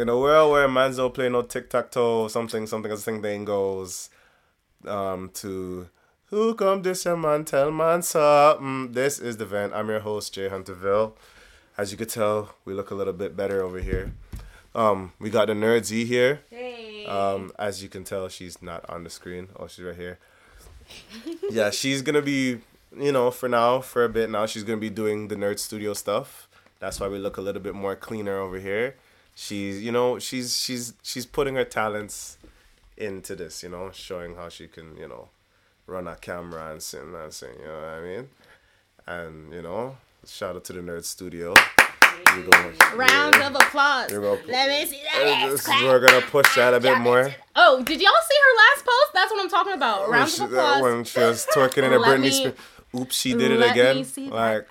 in a world where man's don't play no tic tac toe, something, something, as thing thing goes, um, to who come this a man tell man something. This is the vent. I'm your host Jay Hunterville. As you could tell, we look a little bit better over here. Um, we got the nerd Z here. Hey. Um, as you can tell, she's not on the screen. Oh, she's right here. yeah, she's gonna be, you know, for now, for a bit now, she's gonna be doing the nerd studio stuff. That's why we look a little bit more cleaner over here. She's, you know, she's she's she's putting her talents into this, you know, showing how she can, you know, run a camera and sing and sing. You know what I mean? And you know, shout out to the nerd studio. Going- Round yeah. of applause. Gonna- Let me see Uh, that. this- We're gonna push that a bit more. Oh, did y'all see her last post? That's what I'm talking about. when Round she, of applause. when she was twerking in a Britney Spears. Oops, she did it again. me see that. Like,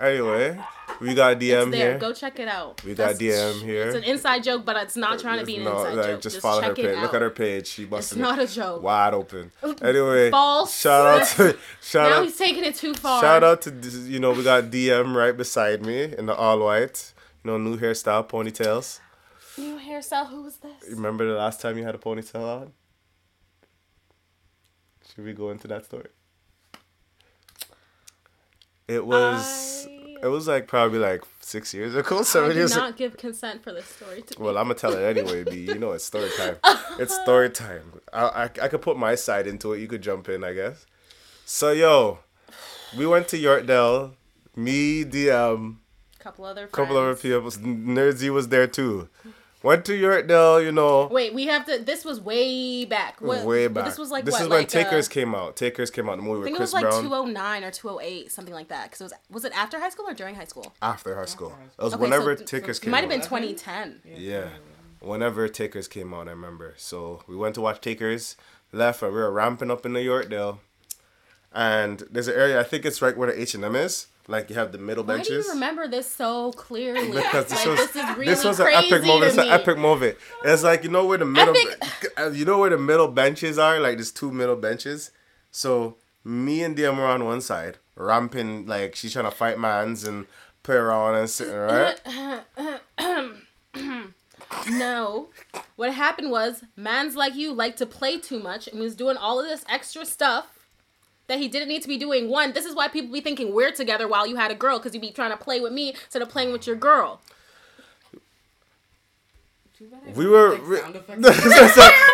anyway, we got DM it's there. here. Go check it out. We got DM here. It's an inside joke, but it's not trying to be an No, inside like, joke. Just, Just, follow her page. it Look at her page. She busted. It's not a joke. wide open. Anyway, False. shout out to shout now out he's taking it too far. shout out to you know we got DM right beside me in the all white. You know new hairstyle ponytails. New hairstyle. Who was this? Remember the last time you had a ponytail on? Should we go into that story? It was. I- It was like probably like six years ago, I seven do years. ago. not give consent for this story to Well. I'm gonna tell it anyway, B. You know it's story time. It's story time. I, I I could put my side into it. You could jump in, I guess. So yo, we went to Yorkdale. Me, the um, couple other friends. couple other people. Nerdsy was there too. Went to Yorkdale. You know, Wait, we have to. This was way back. What, way back. This was like this what? is when like, Takers uh, came out. Takers came out. The movie I with think it was like Brown 209 or 208, something like that. Because it was was it after high school or during high school? after high school. It was Okay, whenever so- Takers It came It might have been 2010. Yeah. Whenever Takers came out, I remember. So we went to watch Takers, left, and we were ramping up in New Yorkdale. And there's an area, I think it's right where the H&M is. Like you have the middle benches. Why do you remember this so clearly? Because this like, was this is really this was an epic moment. It's an epic moment. It's like you know where the middle, Epic- uh, you know where the middle benches are. Like there's two middle benches. So me and DM were on one side, ramping like she's trying to fight mans and play around and sitting right. No. What happened was, mans like you like to play too much and was doing all of this extra stuff that he didn't need to be doing. One, this is why people be thinking we're together while you had a girl, because you be trying to play with me instead of playing with your girl. We were.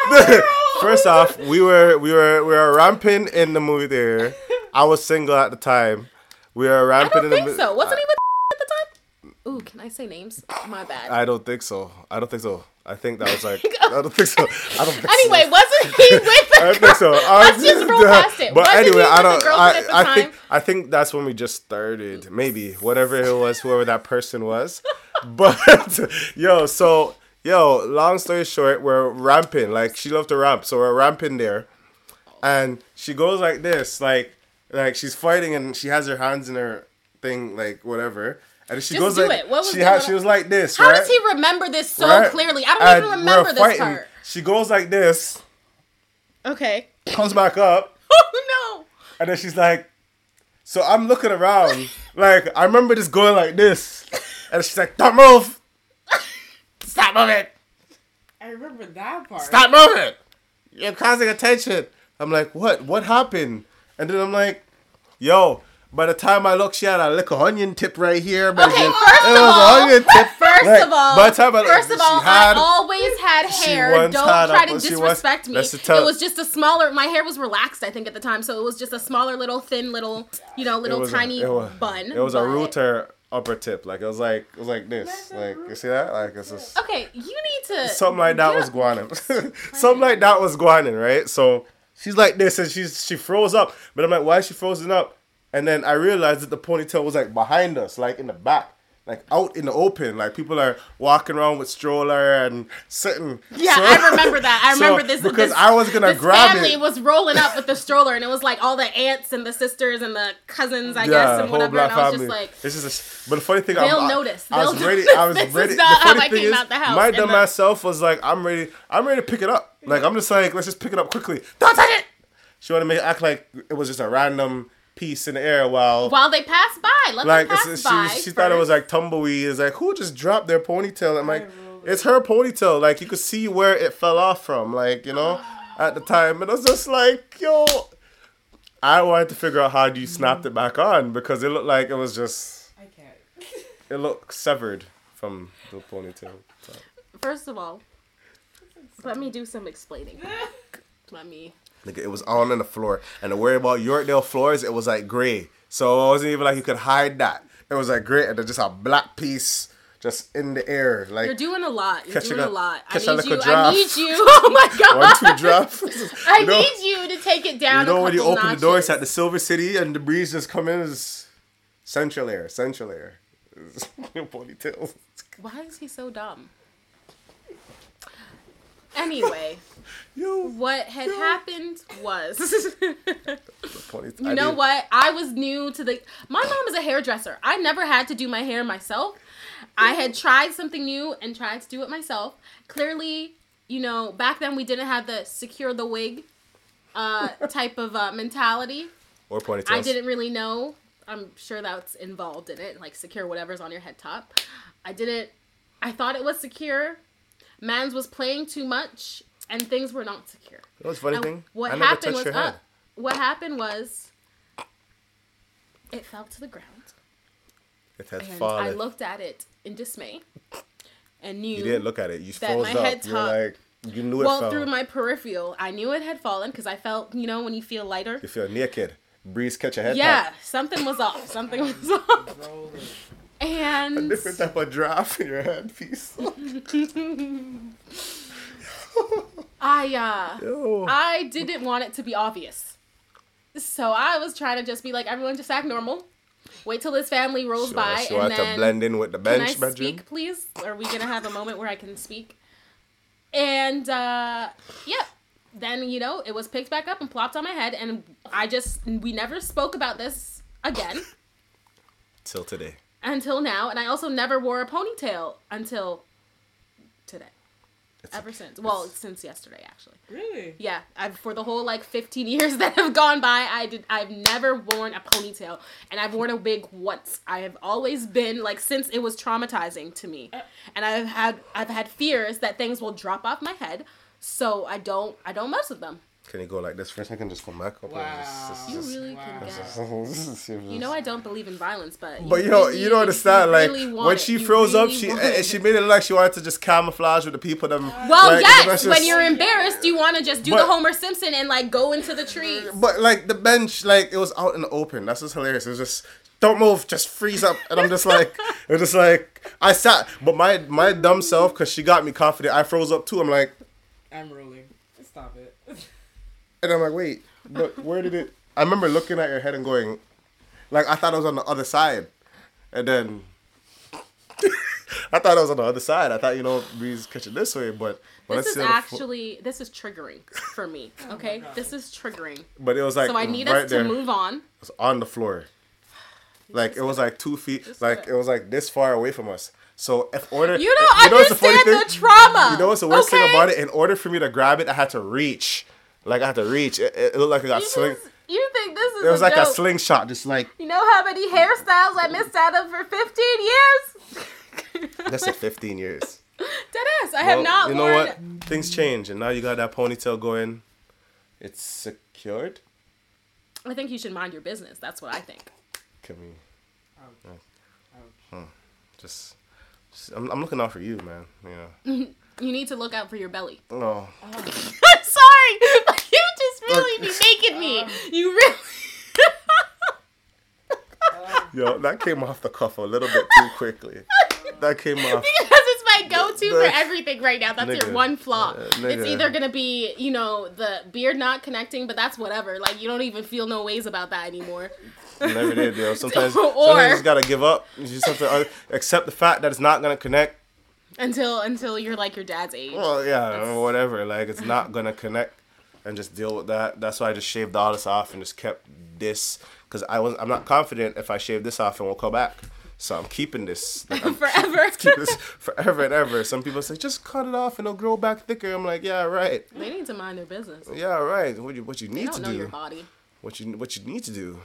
First off, we were we were we were ramping in the movie theater. I was single at the time. We were I ramping don't in the. think mi- so. Wasn't he with at the time? Ooh, can I say names? My bad. I don't think so. I don't think so. I think that was like. I don't think so. I don't think anyway, so. wasn't he with us? I don't think so. I Let's just roll past it. But Wasn't he anyway, I don't. I, I think? I think that's when we just started. Maybe whatever it was, whoever that person was. But yo, so yo, long story short, we're ramping. Like she loved to ramp, so we're ramping there, and she goes like this, like like she's fighting and she has her hands in her thing, like whatever. And she Just goes do like it. What was she the had. She was like this. How right? does he remember this so Right? clearly? I don't And even we're remember this fighting. part. She goes like this, Okay. comes back up, Oh no. and then she's like, so I'm looking around, like I remember just going like this, and she's like, "Don't move, stop moving, I remember that part. stop moving, you're causing attention." I'm like, "What? What happened?" And then I'm like, "Yo." By the time I look, she had a little onion tip right here. Okay, first it of was all- onion tip. First Like, of all, by the time I, first of all, had, I always had hair. Don't had try to disrespect me. it was just a smaller. My hair was relaxed, I think, at the time, so it was just a smaller, little, thin, little, you know, little was a- tiny it was, bun. It was a rooter upper tip. Like it was like it was like this. Like you see that? Like it's just Okay, you need to. something like that was guanin. something like that was guanin, right? So she's like this and she's she froze up. But I'm like, why is she frozen up? And then I realized that the ponytail was like behind us, like in the back. Like out in the open, like people are walking around with stroller and sitting. Yeah, So- I remember that. I so- remember this because this- I was gonna grab family it. was rolling up with the stroller, and it was like all the aunts and the sisters and the cousins, I guess, yeah, and whole whatever. black And I was family. just like, This is, a, but the funny thing, They'll I'm, I- notice. I was They'll ready. I was This is ready. not the funny how I thing came is, out the house, my dumb the- self was like, I'm ready. I'm ready to pick it up. Like I'm just like, let's just pick it up quickly. Don't touch it. She wanted me to act like it was just a random piece in the air while. while they pass by, let like them she, pass she, by. she thought it was like tumbleweed. It's like who just dropped their ponytail? I'm like, It's her ponytail. Like you could see where it fell off from. Like you know, at the time, and I was just like, yo. I wanted to figure out how you snapped it back on because it looked like it was just I can't. it looked severed from the ponytail. So, First of all, let me do some explaining. Let me. Nigga, it was on on the floor, and the worry about Yorkdale floors, it was like gray. So it wasn't even like you could hide that. It was like gray, and then just a black piece just in the air, like You're doing a lot. You're doing a, a- lot. I need you. little I draft. need you. Oh my god. one two drop. I You know- need you to take it down. You know when you open the doors at the Silver City and the breeze just come in, is central air, central air. Ponytail. Why is he so dumb? Anyway, Yo, what had happened was, you know what? I was new to the. My mom is a hairdresser. I never had to do my hair myself. I had tried something new and tried to do it myself. Clearly, you know, back then we didn't have the secure the wig uh, type of uh, mentality. Or ponytails. I didn't really know. I'm sure that's involved in it, like secure whatever's on your head top. I didn't. I thought it was secure. Mans was playing too much, and things were not secure. You know what's funny And thing? what I happened touched was your uh, what happened was it fell to the ground, It had and fallen. I looked at it in dismay, and knew you didn't look at it. You that froze my up. head You were top- like, you knew it well fell. through my peripheral. I knew it had fallen because I felt, you know, when you feel lighter. You feel naked. Breeze catch your head Yeah, top. something was off. Something was off. And Different type of draft in your headpiece. I uh Yo. I didn't want it to be obvious. So I was trying to just be like everyone just act normal. Wait till this family rolls So, by so and had to blend in with the bench. can I bedroom. speak please? Are we gonna have a moment where I can speak? And uh yeah. Then, you know, it was picked back up and plopped on my head and I just we never spoke about this again Till today. Until now. And I also never wore a ponytail until today. It's- Ever since. Well, since yesterday actually. Really? Yeah, I've, for the whole like 15 years that have gone by, I did. I've never worn a ponytail, and I've worn a wig once. I have always been like since it was traumatizing to me, uh, and I've had I've had fears that things will drop off my head, so I don't I don't mess with them. Can you go like this for a second? Just come back up. Wow. just- You just- really wow. can just- get. just- You know I don't believe in violence, but But you know, really- you don't understand. you Like really when she You froze up, really she want eh, it. she made it look like she wanted to just camouflage with the people. Them. Well, like, yes. that's when you're embarrassed, you want to just do the Homer Simpson and like go into the trees. But like the bench, like it was out in the open. That's just hilarious. It was just don't move, just freeze up, and I'm just like, it was just like I sat, but my my dumb self, cause she got me confident. I froze up too. I'm like, I'm rolling. Stop it. and I'm like, wait, but where did it? I remember looking at your head and going, like I thought it was on the other side, and then. I thought it was on the other side. I thought you know breeze catch it this way, but when This I is see the fo- actually this is triggering for me. Oh okay, God. this is triggering. but it was like So I need right us there. to move on. It was on the floor. Like it was like two feet, Just like it was like this far away from us. So if order, You don't know what's the understand the trauma. You know what's the worst okay? thing about it? In order for me to grab it, I had to reach. Like I had to reach. It, it looked like I got You, sling. just- you think this is It was a like joke. a slingshot, just like You know how many hairstyles I missed out of for 15 years? that's it. Fifteen years. Deadass. I have not You know worn. what? Things change, and now you got that ponytail going. It's secured. I think you should mind your business. That's what I think. Can we Ouch. Ouch. just? just I'm, I'm looking out for you, man. Yeah. You need to look out for your belly. No. I'm sorry, but you just really be making me. You really. Yo, that came off the cuff a little bit too quickly. That came off. because it's my go-to The- for everything right now. That's Nigga. your one flaw. Uh, it's either gonna be, you know, the beard not connecting, but that's whatever. Like you don't even feel no ways about that anymore. Never did, yo. Sometimes, Or- sometimes you just gotta give up. You just have to uh, accept the fact that it's not gonna connect. Until until you're like your dad's age. Well, yeah, or whatever. Like it's not gonna connect, and just deal with that. That's why I just shaved all this off and just kept this because I was I'm not confident if I shave this off and we'll come back. So I'm keeping this. Like, I'm Forever. keep this forever and ever. Some people say just cut it off and it'll grow back thicker. I'm like, yeah, right. They need to mind their business. Yeah, right. What you what you need don't to know do. your body. what you what you need to do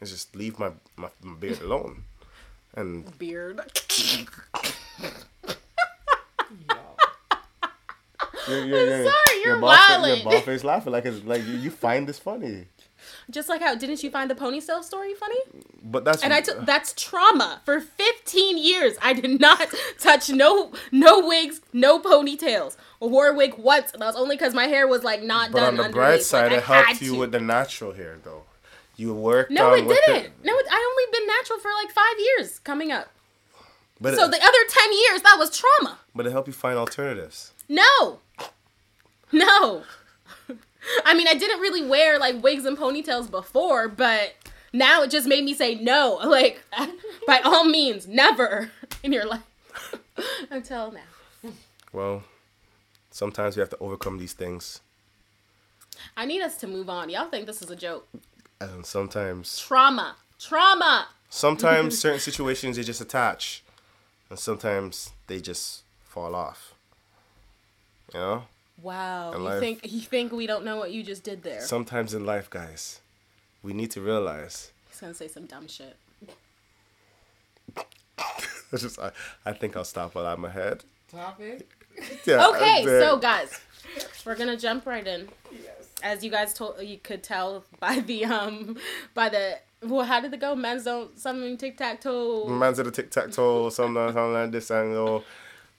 is just leave my, my, my beard alone and Beard. Y'all. You're, you're, I'm you're, sorry, you're wildin'. You're bald face laughing like it's like you, you find this funny, Just like how didn't you find the ponytail story funny? but that's And I took uh, that's trauma. For 15 years, I did not touch no no wigs, no ponytails. I wore a wig once, and that was only because my hair was like not But done on the bright side, like, it helped you to. with the natural hair, though. You worked No, on it didn't. it, No, it, I only been natural for like five years coming up. but So it, the other 10 years, that was trauma. but it helped you find alternatives. No. No. I mean, I didn't really wear like wigs and ponytails before, but now it just made me say no. Like, by all means, never in your life. Until now. Well, sometimes we have to overcome these things, I need us to move on. Y'all think this is a joke? and sometimes, Trauma. Trauma. sometimes certain situations they just attach, and sometimes they just fall off. You know. Wow. And You life- think you think we don't know what you just did there? Sometimes in life, guys, we need to realize. He's gonna say some dumb shit. It's just I, I think I'll stop while I'm ahead. Topic. Yeah. Okay, so guys, we're gonna jump right in. Yes. as you guys told you could tell by the um by the well how did it go men's don't something tic tac toe man's at a tic tac toe, something, something like this, and oh,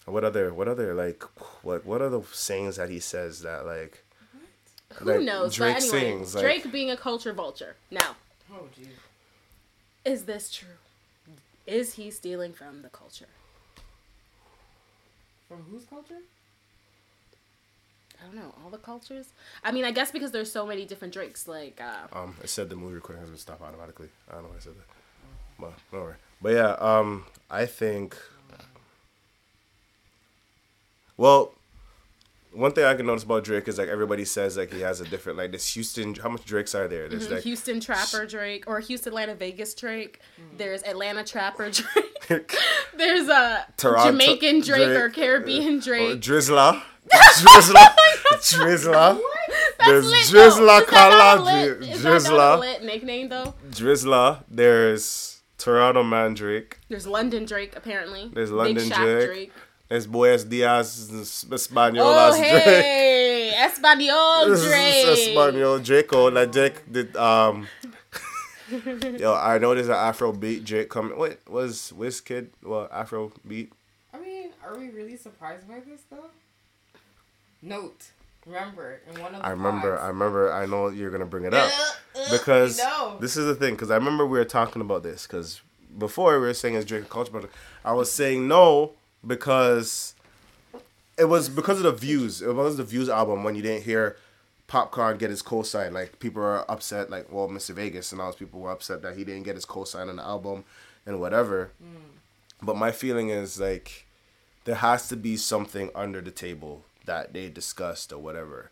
what other, what other like, what, what are the sayings that he says that like, who like, knows Drake but anyway sings, like- Drake being a culture vulture now Oh, jeez. is this true is he stealing from the culture From whose culture? I don't know all the cultures I mean I guess because there's so many different Drakes like uh um, I said the movie recording has been stopped automatically. I don't know why I said that, but no worry. But yeah, um, I think. Well, one thing I can notice about Drake is like everybody says like he has a different like this Houston. How much Drakes are there? There's mm-hmm. like Houston Trapper Drake or Houston Atlanta Vegas Drake there's Atlanta Trapper Drake there's a Toronto Jamaican Drake, or Drake, uh, Caribbean or Drake Drizzler, Drizzler, Drizzler. That's There's Drizzler though. That not a Kala, lit- Dri- Is that not a Drizzler. nickname though? Drizzler. There's Toronto Man Drake. There's London Drake apparently. There's London Shaq Drake. There's Buenos Dias Espanol Oh Drake. hey, Espanol Drake. Espanol Draco. Like Drake did um Yo, I know there's an Afro beat Drake coming. What was Wizkid well Afro beat? I mean, are we really surprised by this though? Note, remember, in one of the I remember, I remember, I know you're gonna bring it up because no. this is the thing. Because I remember we were talking about this because before we were saying it's Drake culture, but I was saying no because it was because of the views. It was the views album when you didn't hear Popcaan get his co-sign. Like people are upset. Like well, Mr. Vegas and all those people were upset that he didn't get his co-sign on the album and whatever. Mm. But my feeling is like there has to be something under the table that they discussed or whatever.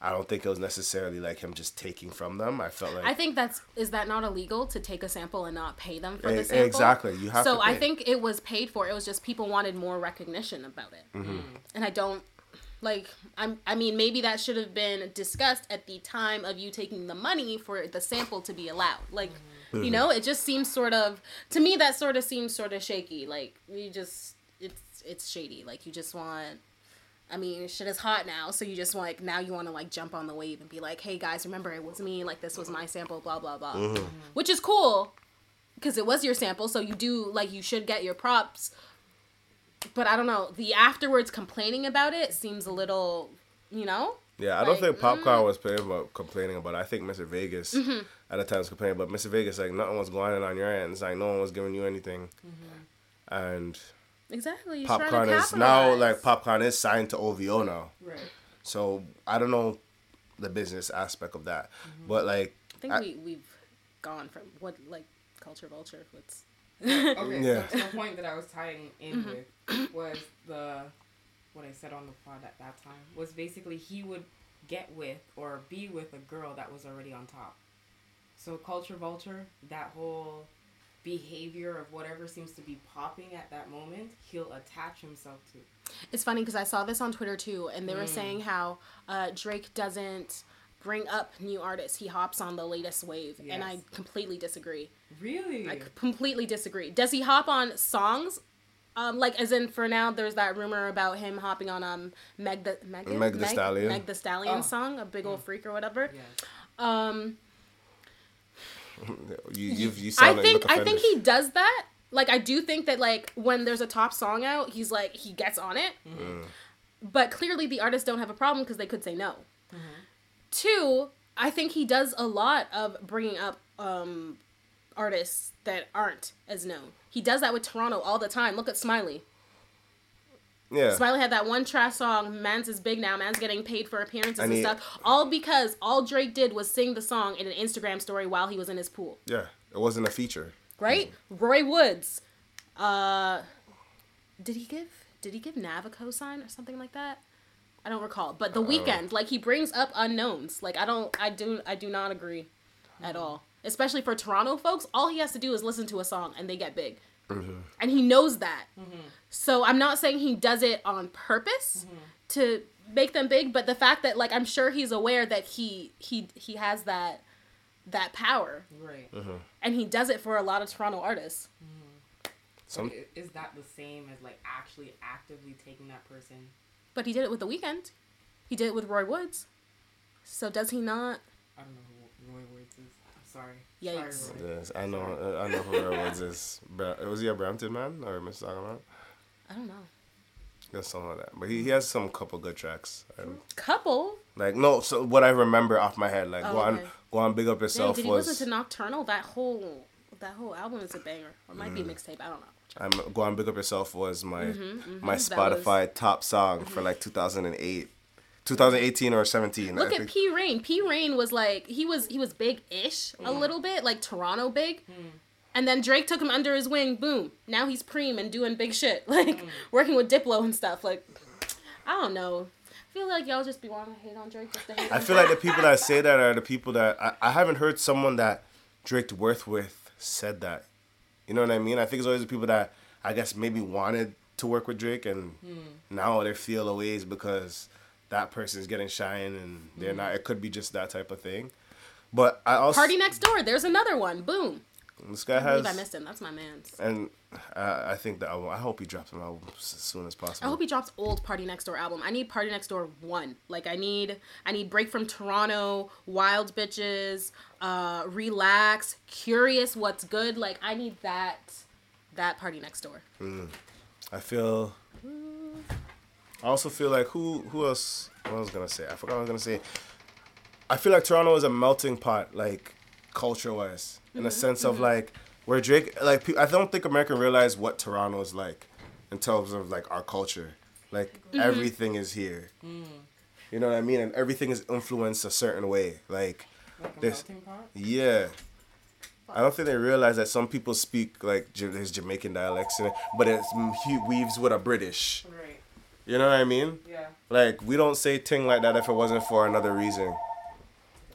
I don't think it was necessarily like him just taking from them. I felt like I think that's is that not illegal to take a sample and not pay them for E- the sample? exactly. You have so I think it was paid for. It was just people wanted more recognition about it, Mm-hmm. and I don't like. I'm. I mean, maybe that should have been discussed at the time of you taking the money for the sample to be allowed. Like, Mm-hmm. you know, it just seems sort of to me that sort of seems sort of shaky. Like you just it's it's shady. Like you just want. I mean, shit is hot now, so you just like now you want to like jump on the wave and be like, "Hey guys, remember it was me. Like this was my sample. Blah blah blah," Mm-hmm. which is cool because it was your sample. So you do like you should get your props. But I don't know. The afterwards complaining about it seems a little, you know. Yeah, I don't Like, think Popcaan was playing about complaining about it. I think Mr. Vegas Mm-hmm. at the time was complaining, but Mr. Vegas like nothing was going on your end. It's like no one was giving you anything, Mm-hmm. and Exactly. He's Popcaan is now like Popcaan is signed to OVO now. Right. So I don't know the business aspect of that, but like I think I- we we've gone from what like culture vulture. What's Okay, Yeah. so the point that I was tying in Mm-hmm. with was the what I said on the pod at that time was basically he would get with or be with a girl that was already on top. So culture vulture, that whole behavior of whatever seems to be popping at that moment, he'll attach himself to. It's funny because I saw this on Twitter too, and they Mm. were saying how uh, Drake doesn't bring up new artists; he hops on the latest wave, and I completely disagree. Really? I completely disagree. Does he hop on songs Um, like as in for now, there's that rumor about him hopping on um Meg the Meg, Meg Thee Stallion. Meg Thee Stallion Oh. song, a big old freak or whatever. Yes. Um, You you you I sound like think look I think he does that. Like I do think that like when there's a top song out, he's like he gets on it. Mm. But clearly the artists don't have a problem because they could say no. Two, I think he does a lot of bringing up um artists that aren't as known. He does that with Toronto all the time. Look at Smiley. Yeah. Smiley had that one trash song, Man's is big now, Man's getting paid for appearances And and stuff. All because all Drake did was sing the song in an Instagram story while he was in his pool. Yeah. It wasn't a feature. Right? Roy Woods. Uh did he give did he give Nav a cosign or something like that? I don't recall. But the uh, Weeknd, like he brings up unknowns. Like I don't I do I do not agree at all. Especially for Toronto folks, all he has to do is listen to a song and they get big. Mm-hmm. And he knows that. Mm-hmm. So I'm not saying he does it on purpose to make them big, but the fact that like I'm sure he's aware that he he he has that that power Right. and he does it for a lot of Toronto artists. Some I- Is that the same as like actually actively taking that person? But he did it with the Weeknd. He did it with Roy Woods. So does he not? I don't know who Roy Woods is. I'm sorry. Yikes. Sorry, Roy. Yes, I know. uh, I know who Roy Woods is. Bra- Was he a Brampton man or Mr. talking about? I don't know. Yeah, something like that. But he, he has some couple good tracks. Couple. like no, so what I remember off my head, like Oh, go on, okay. go on, big up Dang, yourself did he was. listen to Nocturnal? That whole that whole album is a banger. Or it might be a mm. mixtape. I don't know. I'm go on, big up yourself was my mm-hmm, mm-hmm. my Mm-hmm, That Spotify top song for like mm-hmm. 2008, 2018 or 17. Look I at think. P Reign. P Reign was like he was he was big ish a mm. little bit, like Toronto big. Mm. And then Drake took him under his wing, boom. Now he's preem and doing big shit. Like working with Diplo and stuff. Like I don't know. I feel like y'all just be wanting to hate on Drake just to hate I feel like the people that say that are the people that I, I haven't heard someone that Drake worked with said that. You know what I mean? I think it's always the people that I guess maybe wanted to work with Drake and hmm. now they feel a ways because that person's getting shine and they're not. Hmm. It could be just that type of thing. But I also Party Next Door. There's another one. Boom. This guy I believe I missed him. That's my man's. and I, I think the album. I hope he drops an album as soon as possible. I hope he drops old PartyNextDoor album. I need PartyNextDoor one. Like I need I need Break from Toronto, Wild Bitches, uh, Relax, Curious, What's Good. Like I need that that PartyNextDoor. I feel. I also feel like who who else? What I was gonna say? I forgot what I was gonna say. I feel like Toronto is a melting pot, like culture wise, in a mm-hmm. sense of mm-hmm. like where Drake, like I don't think America realize what Toronto is like in terms of like our culture. Like mm-hmm. everything is here. Mm. You know what I mean? And everything is influenced a certain way. Like Like This- yeah. I don't think they realize that some people speak like there's Jamaican dialects in it, but it mm, weaves with a British. Right. You know what I mean? Yeah. Like we don't say ting like that if it wasn't for another reason,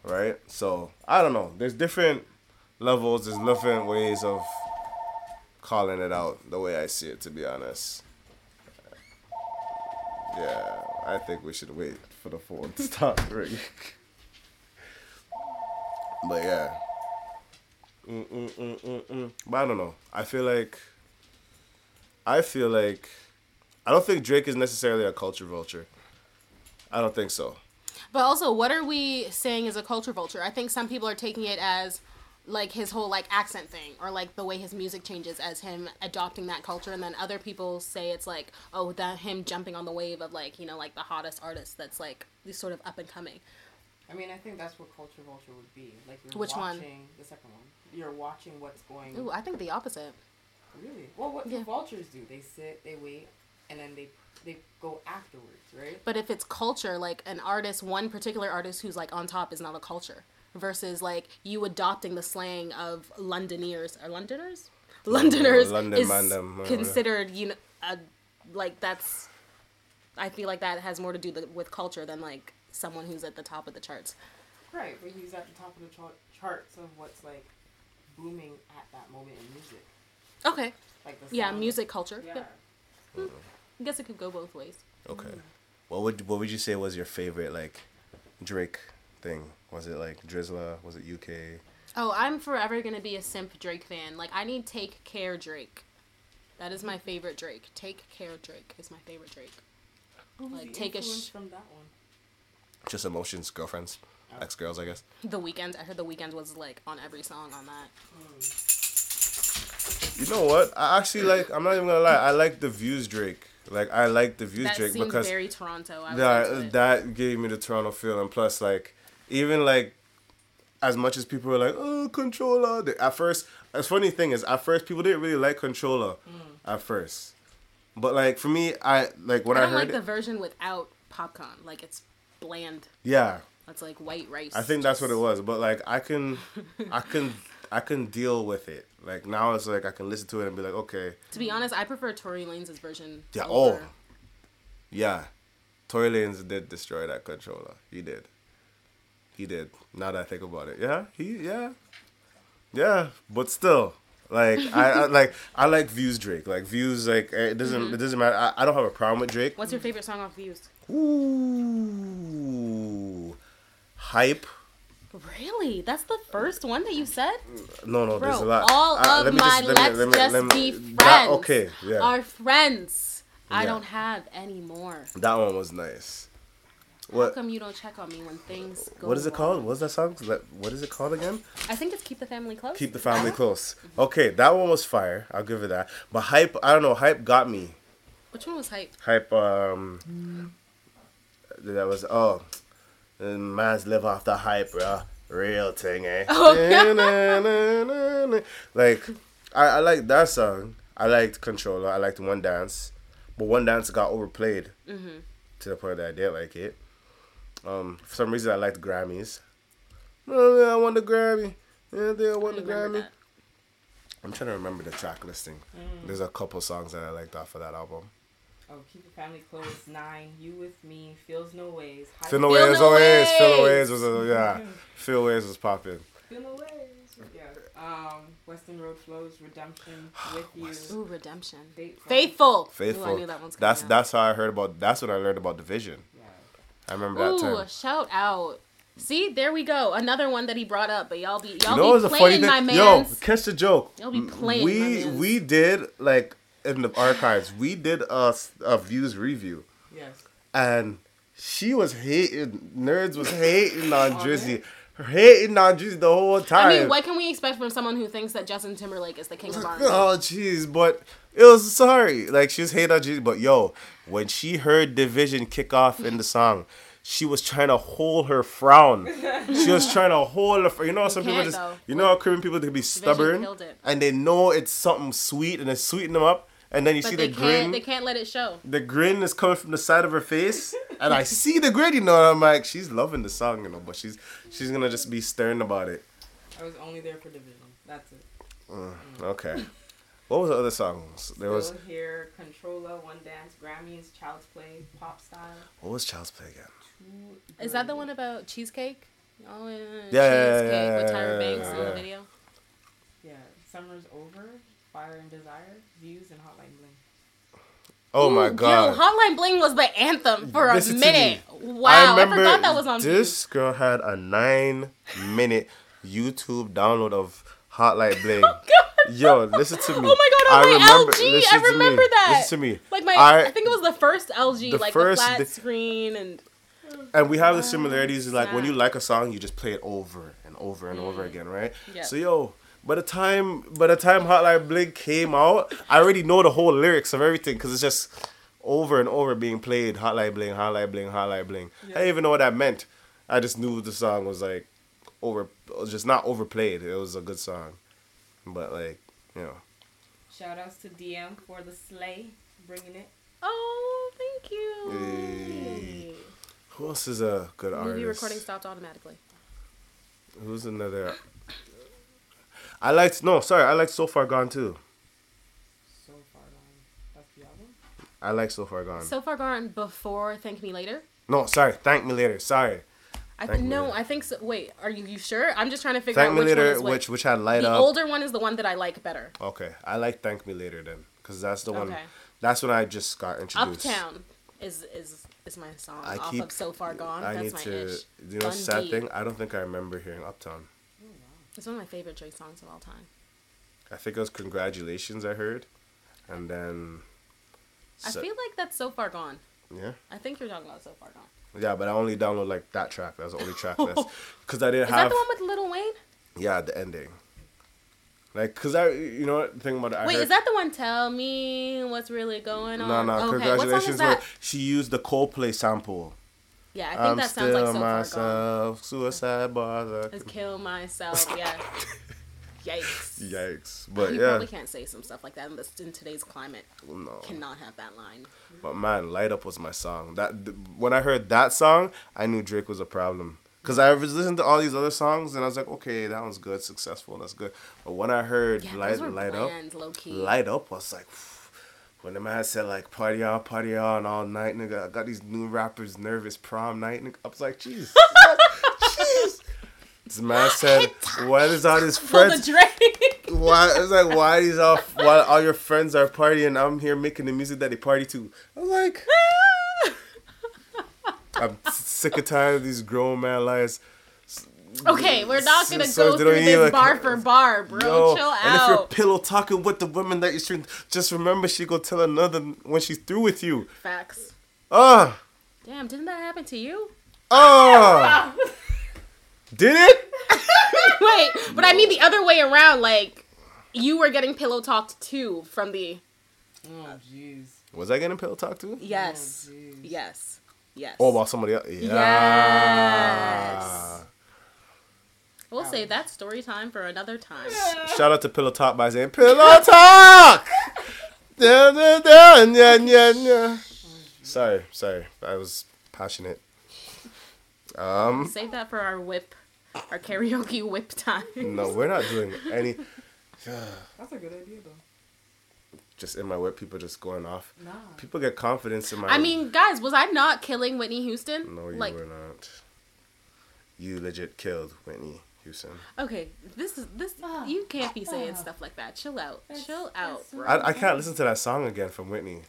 right? So I don't know. There's different levels. There's different ways of calling it out. The way I see it, to be honest. Yeah, I think we should wait for the phone to stop ringing. but yeah. Mm, mm, mm, mm, mm. But I don't know. I feel like. I feel like. I don't think Drake is necessarily a culture vulture. I don't think so. But also, what are we saying is a culture vulture? I think some people are taking it as like his whole like accent thing or like the way his music changes as him adopting that culture and then other people say it's like oh that him jumping on the wave of like you know like the hottest artist that's like this sort of up and coming I mean, I think that's what culture vulture would be. Like you're Which one? watching the second one. You're watching what's going. Ooh, I think the opposite. Really? Well, what do vultures do? They sit, they wait, and then they they go afterwards, right? But if it's culture, like an artist, one particular artist who's like on top is not a culture, versus like you adopting the slang of Londoners or Londoners, Londoners London is man considered you know, a, like that's. I feel like that has more to do th- with culture than like someone who's at the top of the charts. Right, but he's at the top of the chart- charts of what's like booming at that moment in music. Okay. Like the Yeah, music culture. Yeah. Yeah. Hmm. I guess it could go both ways. Okay. Mm-hmm. What would what would you say was your favorite like Drake thing? Was it like Drizzler? Was it UK? Oh, I'm forever gonna be a simp Drake fan. Like I need Take Care Drake. That is my favorite Drake. Take care, Drake is my favorite Drake. Who was Like, the take a influence sh- from that one. Just emotions, girlfriends, oh. ex girls, I guess. The Weeknd. I heard the Weeknd was like on every song on that. Hmm. You know what? I actually like. I'm not even gonna lie. I like the views Drake. Like I like the views That Drake seemed because very Toronto. I that that gave me the Toronto feel, and plus, like even like as much as people were like, "Oh, Controlla," they, at first, the funny thing is, at first people didn't really like Controlla, mm. at first, but like for me, I like when I I, heard like it, the version without Popcaan. Like it's bland. yeah, It's like white rice. I think that's what it was. But like I can, I can, I can deal with it. Like now it's like I can listen to it and be like, okay, To be honest, I prefer Tory Lanez' version. Yeah, over- oh. yeah, Tory Lanez did destroy that Controlla. He did. He did. Now that I think about it, yeah, he, yeah, yeah. But still, like I, I like I like views Drake. Like views, like it doesn't Mm-hmm. it doesn't matter. I, I don't have a problem with Drake. What's your favorite song off Views? Ooh, hype. Really? That's the first one that you said? No, no, there's a lot. all Uh, of let me my just- let me- let's let me- just let me- be that- friends okay, yeah. Our friends. I Yeah. don't have any more. That one was nice. How come you don't check on me when things go What is it called? What's that song? What is it called again? I think it's Keep the Family Close. Keep the family close. Okay, that one was fire. I'll give it that. But hype, I don't know. Hype got me. Which one was hype? Hype. Um, that was oh, man's live off the hype, bro. Real thing, eh? Oh, like, I, I like that song. I liked Controlla. I liked One Dance, but One Dance got overplayed Mm-hmm. to the point that I didn't like it. Um, for some reason, I liked Grammys. Oh, yeah, I won the Grammy. Yeah, they won I the remember Grammy. that. I'm trying to remember the track listing. There's a couple songs that I liked off of that album. Oh, keep the family close. Nine. You with me. Feels no ways. High Phil No Feel Ways, No always. Phil Ways. Ways was a, yeah. Phil Ways was popping. Feel no ways. Yeah. Um, Weston Road Flows. Redemption. With you. Ooh, Redemption. Faithful. Faithful. Faithful. Ooh, I knew that one's that's coming that's how I heard about. That's what I learned about dvsn. Yeah. I remember that Ooh, time. shout out. See, there we go. Another one that he brought up, but y'all be y'all You know be a funny playing thing? my Yo, catch the joke. Y'all be playing We my mans. we did like in the archives. We did a, a views review, Yes. and she was hating. Nerds was hating on Drizzy, hating on Drizzy the whole time. I mean, what can we expect from someone who thinks that Justin Timberlake is the king of R&B? Oh jeez, but it was sorry. Like she was hating on Jesus, but yo, when she heard dvsn kick off in the song, she was trying to hold her frown. she was trying to hold her. fr- You know, some people just, though. you know, how Caribbean people they can be stubborn, it. and they know it's something sweet, and they sweeten them up, and then you But see the grin. They can't let it show. The grin is coming from the side of her face, and I see the grin. You know, and I'm like, she's loving the song, you know, but she's she's gonna just be stern about it. I was only there for dvsn. That's it. Mm, okay. What was the other songs? There was Still here. Controlla. One dance. Grammys. Child's play. Pop style. what was Child's Play again? Is that the one about cheesecake? Oh, yeah, Yeah, yeah, cheesecake yeah, with yeah, Tyra yeah, Banks yeah, in the yeah. video. Yeah. Summer's over. Fire and desire. Views and hotline bling. Oh my Ooh, god. Yo, Hotline Bling was the anthem for a Listen to minute. me. Wow, I, forgot that was on This girl had a nine minute YouTube download of Hotline Bling. Oh, yo, listen to me. Oh my god, on oh, my LG, I me. remember that. Listen to me. Like my, I- I, think it was the first LG, The like first the flat di- screen, and And we have the oh, similarities. Is like when you like a song, you just play it over and over and over mm. again, right? Yeah. So yo, by the time by the time Hotline Bling came out, I already know the whole lyrics of everything because it's just over and over being played. Hotline Bling, Hotline Bling, Hotline Bling. I didn't even know what that meant. I just knew the song was like over, just not overplayed. It was a good song, but like you know, Shout outs to DM for the sleigh. Bringing it. oh, thank you. Hey. who else is a good artist? Movie recording stopped automatically. Who's another? I liked no, sorry, I liked So Far Gone too. So far gone. That's the album. I like So Far Gone. So far gone before Thank Me Later. no, sorry, Thank Me Later. Sorry, I no, I think so. Wait, are you, you sure? I'm just trying to figure Thank out which one Later, is which. which which had Light the Up. The older one is the one that I like better. Okay, I like Thank Me Later then, because that's the one. Okay. That's when I just got introduced. Uptown is is is my song I off keep- of So Far Gone. I That's need my to. ish. You know, Gun sad thing. I don't think I remember hearing Uptown. Oh, it's one of my favorite Drake songs of all time. I think it was Congratulations. I heard, and then. I so- feel like that's so far gone. yeah. I think you're talking about so far gone. Yeah, but I only download like that track. That was the only track list because I didn't Is that have. the one with Lil Wayne? Yeah, the ending. Like, cause I, you know what the thing about it. I Wait, heard, is that the one? Tell me what's really going on. No, no. Okay, what congratulations. is that? She used the Coldplay sample. Yeah, I think I'm that sounds like still so far gone. myself. Suicide bars. Let's kill myself. Yeah. Yikes. Yikes! But you yeah, probably can't say some stuff like that in, this, in today's climate. no. Cannot have that line. But man, "Light Up" was my song. That th- when I heard that song, I knew Drake was a problem. Cause I was listening to all these other songs and I was like, okay, that one's good, successful, that's good. But when I heard Yeah, "Light Light Up," bland, key. Light Up was like, when the man said like party on, party on all night, nigga. I got these new rappers nervous prom night, nigga. I was like, jeez. This man said, "What is all his friends? Why? It's like why these all why all your friends are partying? I'm here making the music that they party to." I'm like, I'm sick and tired of these grown man lies. okay, we're not gonna So go they through this even- bar for bar, bro. Yo, Chill and if you're pillow talking with the women that you're string, just remember she go tell another when she's through with you. Facts. Ah, Damn, didn't that happen to you? ah. Did it? Wait, but I mean the other way around. Like, you were getting pillow talked too from the Oh jeez. Was I getting pillow talk too? yes, Oh, yes, yes. Oh, about somebody else. Yeah. Yes. We'll save that story time for another time. Shout out to Pillow Talk by Zayn Pillow Talk. Sorry, sorry. I was passionate. Um, Save that for our whip, our karaoke whip time. no, we're not doing any. That's a good idea though. Just in my whip, people just going off. Nah. People get confidence in my. I mean, guys, was I not killing Whitney Houston? no, you like, were not. You legit killed Whitney Houston. okay, this is this. Ah. You can't be saying Ah. stuff like that. Chill out. That's- Chill out, that's bro. I, I can't listen to that song again from Whitney.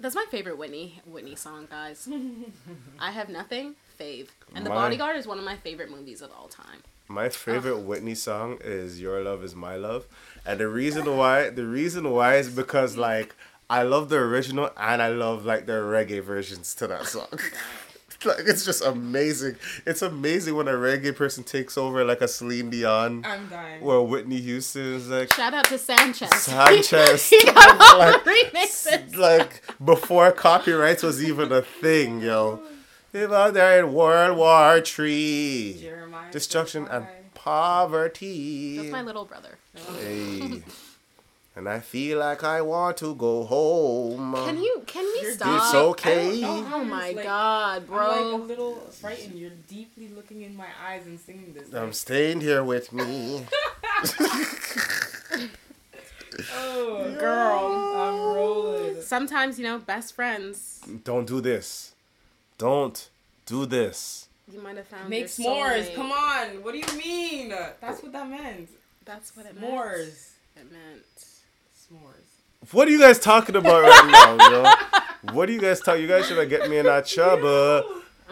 That's my favorite Whitney Whitney song, guys. I have nothing. Fave. And The My- Bodyguard is one of my favorite movies of all time. My favorite Whitney song is "Your Love Is My Love," and the reason why the reason why is because like I love the original and I love like the reggae versions to that song. like it's just amazing. It's amazing when a reggae person takes over like a Celine Dion I'm dying. or Whitney Houston is like Shout out to Sanchez. Sanchez. he got all Like- the remixes. like before copyrights was even a thing, yo. If out there in World War Three, Jeremiah. destruction and poverty. That's my little brother. Hey. and I feel like I want to go home. Can you can we You're stop? It's okay. I don't know how Oh my like- god, I'm bro. like a little frightened. You're deeply looking in my eyes and singing this. I'm Like, staying here with me. oh, girl, I'm rolling. Sometimes, you know, best friends. Don't do this. Don't do this. You might have found Make your s'mores. soulmate. Come on. What do you mean? That's what that meant. That's what it meant. S'mores. It meant. S'mores. What are you guys talking about right now, yo? What are you guys talking? You guys should have get me in that trouble.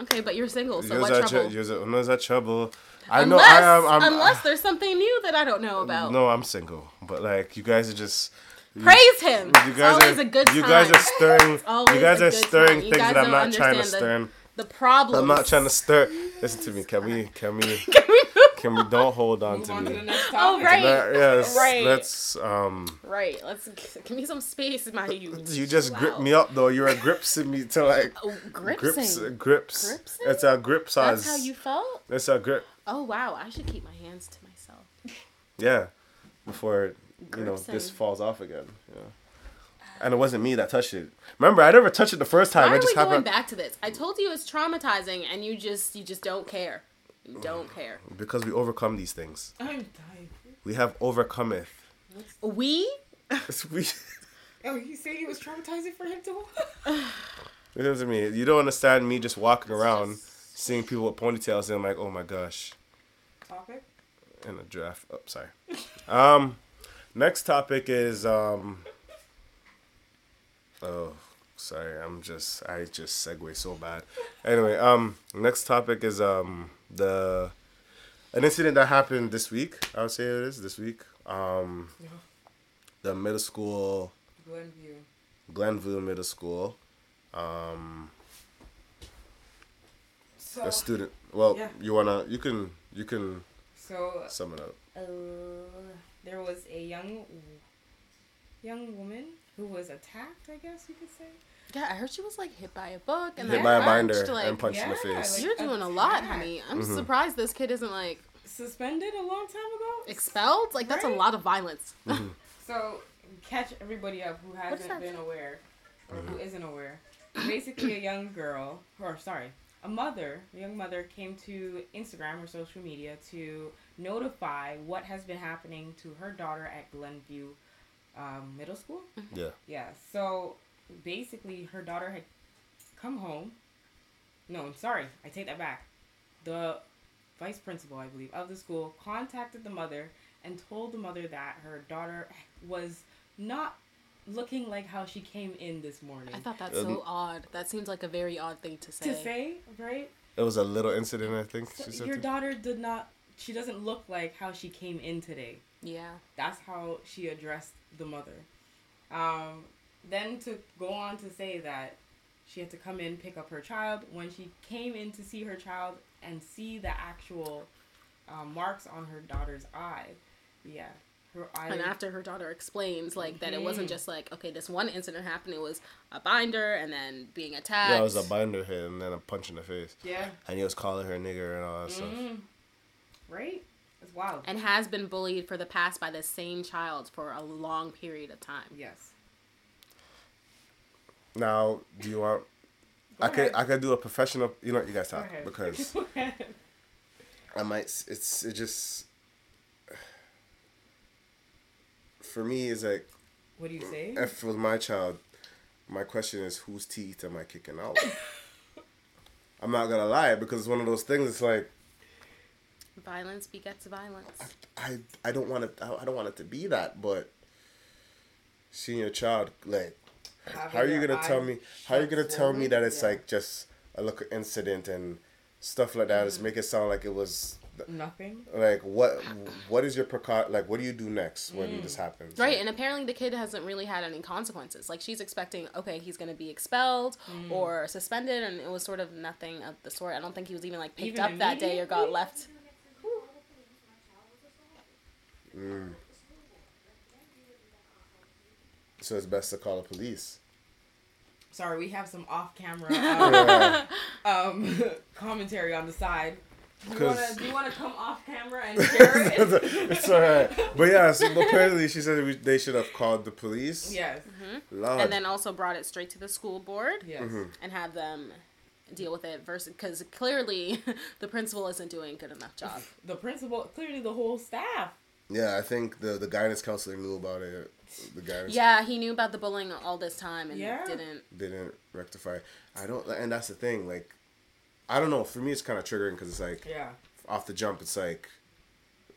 Okay, but you're single, so You're what that trouble? tr- you're that- that trouble. I know I am. I'm, unless there's something new that I don't know about. No, I'm single. But like, you guys are just. Praise him. You it's guys always are. a good time. You guys are stirring. always You guys are stirring time. Things that I'm don't trying to stir. the problem. I'm not trying to stir. Listen to me. Can we? Can we? Can we? Can we? Don't hold on Move to on to the me. next Oh, right. Let- yes. Right. Let's. Um. Right. Let's give me some space, my youth. You just grip me up though. You're a gripsing me to like. Oh, gripsing. Grips. Grips. Gripsing? It's a grip size. That's how you felt. It's a grip. Oh wow! I should keep my hands to myself. Yeah. Before you know Gripsing. this falls off again. Yeah. And it wasn't me that touched it. Remember, I never touched it the first time. Why it are just we going happened back to this? I told you it's traumatizing, and you just you just don't care. You don't care. because we overcome these things. I'm dying. We have overcometh. We we. Oh, you say it was traumatizing for him to. too? Listen to me. You don't understand me just walking around, seeing people with ponytails, and I'm like, oh my gosh. Topic? In a draft. Oh, sorry. Um, next topic is um. Oh, sorry. I'm just I just segue so bad. Anyway, um, next topic is um the an incident that happened this week. I would say it is this week. Um, the middle school Glenview. Glenview Middle School. Um, So, a student. Well, Yeah. you wanna you can you can so sum it up. uh, there was a young young woman who was attacked. I guess you could say. Yeah, I heard she was like hit by a book and Hit then by a punched, binder like, and punched in the face. like- You're doing a lot, honey. I'm Mhm. surprised this kid isn't like Suspended a long time ago. expelled. Like that's a lot of violence. So catch everybody up who hasn't been aware or who isn't aware. Basically, a young girl, or sorry, a mother, a young mother came to Instagram or social media to notify what has been happening to her daughter at Glenview um, Middle School. Yeah. Yeah. So basically, her daughter had come home. No, I'm sorry. I take that back. The vice principal, I believe, of the school contacted the mother and told the mother that her daughter was not looking like how she came in this morning. I thought that's Um, so odd. That seems like a very odd thing to say. to say, right? It was a little incident, I think. So she said your to- daughter did not. She doesn't look like how she came in today. Yeah. That's how she addressed the mother. Um, then to go on to say that she had to come in pick up her child when she came in to see her child and see the actual um, marks on her daughter's eye. Yeah, her eye. And after her daughter explains like that it wasn't Mhm. just like okay this one incident happened it was a binder and then being attacked. Yeah, it was a binder hit and then a punch in the face. yeah. And he was calling her nigger and all that stuff. Right. It's wild. and has been bullied for the past by the same child for a long period of time. yes. Now, do you want? Go I could. I could do a professional. You know, you guys Go talk ahead. because Go ahead. I might. It's it just for me is like what do you say? if it was my child, my question is whose teeth am I kicking out? I'm not gonna lie because it's one of those things. It's like Violence begets violence. I I don't want it. I don't want it to be that, but seeing your child like Having how are you gonna tell me how are you gonna tell me that it's Yeah. like just a little incident and stuff like that? Just Mm-hmm. make it sound like it was Nothing. like what what is your precau like what do you do next when this happens? Right, Like, and apparently the kid hasn't really had any consequences. Like she's expecting, okay, he's gonna be expelled or suspended, and it was sort of nothing of the sort. I don't think he was even like picked Even up that day or got immediately? Left. so it's best to call the police. Sorry, we have some off-camera um, um, commentary on the side. Do you wanna 'Cause- do you wanna come off camera and share it? it's alright, but yeah. So but apparently, she said we, they should have called the police. yes. Lord. And then also brought it straight to the school board Yes. Mm-hmm. and have them deal with it versus because clearly the principal isn't doing a good enough job. The principal, clearly the whole staff. Yeah, I think the the guidance counselor knew about it. The guidance Yeah, he knew about the bullying all this time and Yeah. didn't. didn't rectify. I don't, and that's the thing. Like, I don't know. For me, it's kind of triggering because it's like Yeah. off the jump, it's like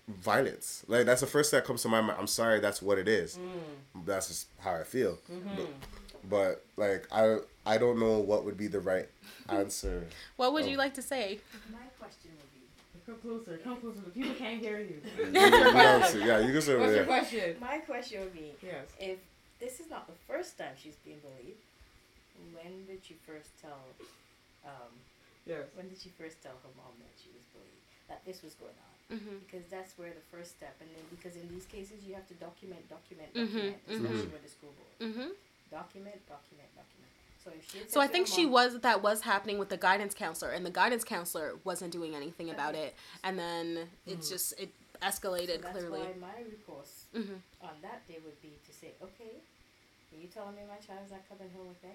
violence. Like that's the first thing that comes to my mind. I'm sorry, that's what it is. Mm. That's just how I feel. Mm-hmm. But, but like I, I don't know what would be the right answer. What would Oh. you like to say? My question would be, Come closer. Come closer. The people can't hear you. You can answer. yeah, you can say What's your question? my question would be, Yes. if this is not the first time she's being bullied, when did she first tell, um, Yes. when did she first tell her mom that she was bullied, that this was going on? Mm-hmm. Because that's where the first step, and then because in these cases you have to document, document, Mhm, document, mhm. especially with the school board. Mm-hmm. Document, document, document. So if she had So I think she mom- was that was happening with the guidance counselor, and the guidance counselor wasn't doing anything about it, and then it just it escalated so that's clearly. why my recourse hmm on that day would be to say, okay, are you telling me my child's not coming home with me?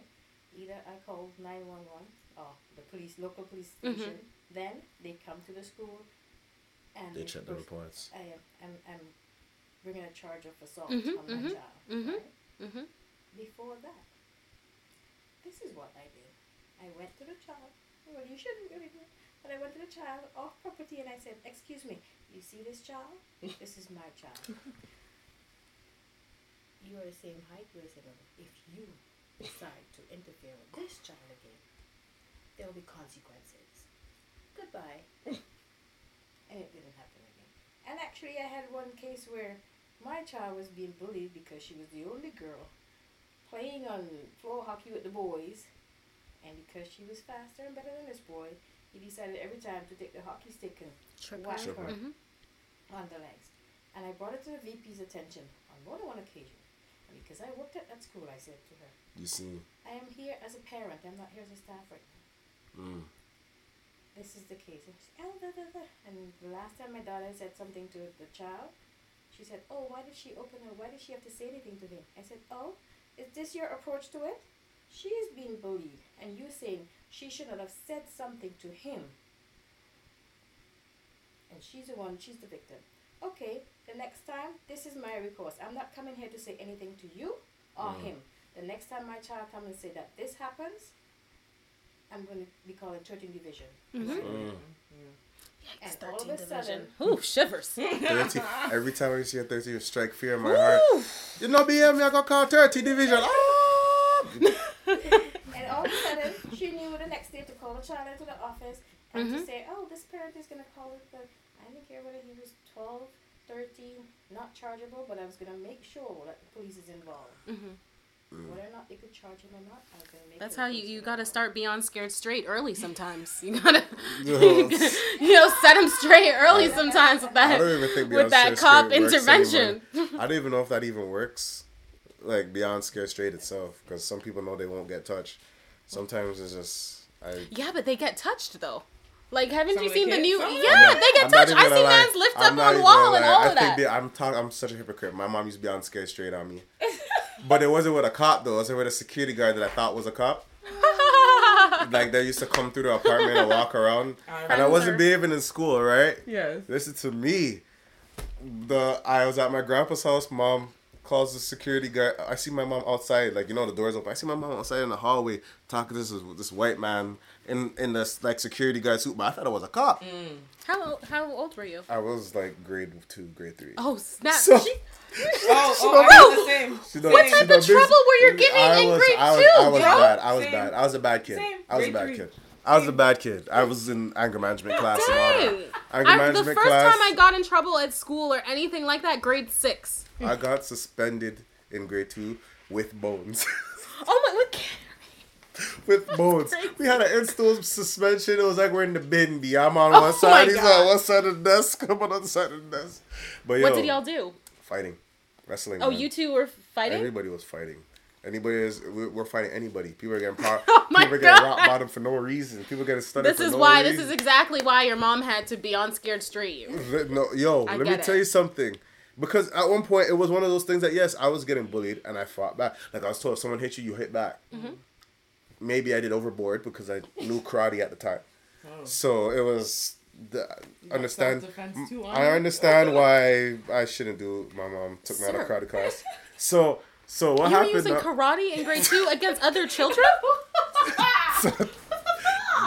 Either I call 911 or the police, local police Mhm. station, then they come to the school and They check the reports. I am I'm, I'm bringing a charge of assault Mhm, on my mhm, child. mhm. Right? hmm Before that, this is what I did. I went to the child. Well, you shouldn't really do it. But I went to the child off property and I said, Excuse me, you see this child? This is my child. you are the same height, you are the same level. If you decide to interfere with this child again, there will be consequences. Goodbye. and it didn't happen again. And actually, I had one case where my child was being bullied because she was the only girl playing on floor hockey with the boys, and because she was faster and better than this boy, he decided every time to take the hockey stick and Trip whack Trip her her. Mhm. on the legs. And I brought it to the VP's attention on more than one occasion. And because I worked at that school, I said to her, You see. I am here as a parent, I'm not here as a staff right now. Mm. This is the case. And, she, oh, da, da, da. and the last time my daughter said something to the child, she said, Oh, why did she open her? Why did she have to say anything to him? I said, Oh, is this your approach to it? She is being bullied, and you saying she should not have said something to him. And she's the one, she's the victim. Okay, the next time, this is my recourse. I'm not coming here to say anything to you or Mm. him. The next time my child comes and say that this happens, I'm going to be calling 13 division. Mhm. Mm. Yikes, And all of 13 a division. sudden- Ooh, shivers. 30. Every time I see a 30, you strike fear in my heart. You know, BM, me, I got call 30 division. Ah! And all of a sudden, she knew the next day to call the child into the office and Mhm. to say, oh, this parent is going to call it the. I didn't care whether he was 12, 13, not chargeable, but I was going to make sure that the police is involved. Whether or not they could charge him or not, I was going to make That's how you, you gotta start beyond scared straight early sometimes. You gotta, No, you know, set them straight early sometimes with I that, don't even think with that cop intervention. I don't even know if that even works. Like Beyond Scared Straight itself, because some people know they won't get touched. Sometimes it's just I. Yeah, but they get touched though. Like, haven't Some you of the seen the new? Some Yeah, not- they get I'm touched. I see gonna lie. man's lift I'm up not on even wall gonna and all I of that. think they- I'm talk, I'm such a hypocrite. My mom used to be on Scared Straight on me, but it wasn't with a cop though. It was with a security guard that I thought was a cop. Like they used to come through the apartment and walk around, I and I wasn't are- behaving in school, right? Yes. Listen to me. The I was at my grandpa's house. Mom calls the security guard. I see my mom outside, like you know the doors open. I see my mom outside in the hallway talking to this this white man in in this like security guard suit. But I thought it was a cop. Mm. how how old were you? I was like grade two, grade three. Oh snap! So- She- Oh, oh, I was the same. She done- What type of trouble were you giving I in was, grade I was, two, I was bro? bad. I was Same. bad. I was a bad kid. Same. I was a bad three. kid. I was a bad kid. I was in anger management class and all that. Anger I, the management first class. time I got in trouble at school or anything like that, grade six. I got suspended in grade two with bones. Oh my! What? with bones. crazy. We had an install suspension. It was like we're in the bin. I'm on Oh one my side. He's on one side of the desk. I'm on the other side of the desk. But What did y'all do? Fighting, wrestling. Oh, man. you two were fighting. Everybody was fighting. Anybody is we're we're fighting anybody. People are getting power. Oh my people are getting God. rock bottom for no reason. People getting stunned This for is no why. This is exactly why your mom had to be on Scared Straight. No, yo, I let me get tell you something. Because at one point it was one of those things that yes, I was getting bullied and I fought back. Like I was told, if someone hit you, you hit back. Mm-hmm. Maybe I did overboard because I knew karate at the time. Oh. So it was the understand. too, I understand why I shouldn't do. My mom took me out of karate class. So so what You were happened? using now- karate in grade two against other children?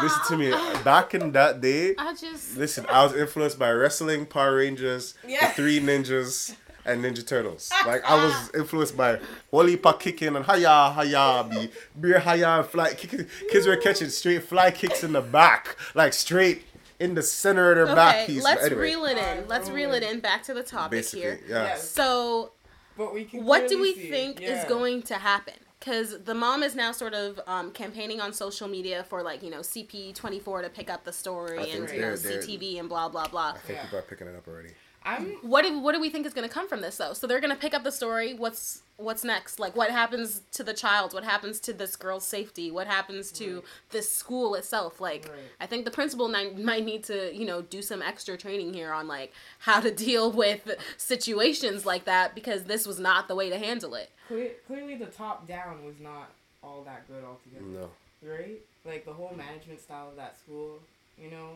listen to me. Back in that day, I just. listen, I was influenced by wrestling, Power Rangers, Yeah. the Three Ninjas, and Ninja Turtles. Like I was influenced by Wally Pa kicking and hiya hiya be beer hiya and fly kicking. Kids were catching straight fly kicks in the back, like straight in the center of their back Okay, piece. let's anyway, reel it in. Let's reel it in. Back to the topic basically, here. yeah. So, But we can what do we clearly see- think is going to happen? Because the mom is now sort of um, campaigning on social media for like you know CP24 to pick up the story I and think you know they're- they're- CTV and blah blah blah. I think Yeah. people are picking it up already. I'm What do, what do we think is going to come from this though? So they're going to pick up the story. What's what's next? Like what happens to the child? What happens to this girl's safety? What happens to Right. this school itself? Like Right. I think the principal might, might need to you know do some extra training here on like how to deal with situations like that because this was not the way to handle it. cle- clearly the top down was not all that good altogether. No. Right? Like the whole management style of that school, you know,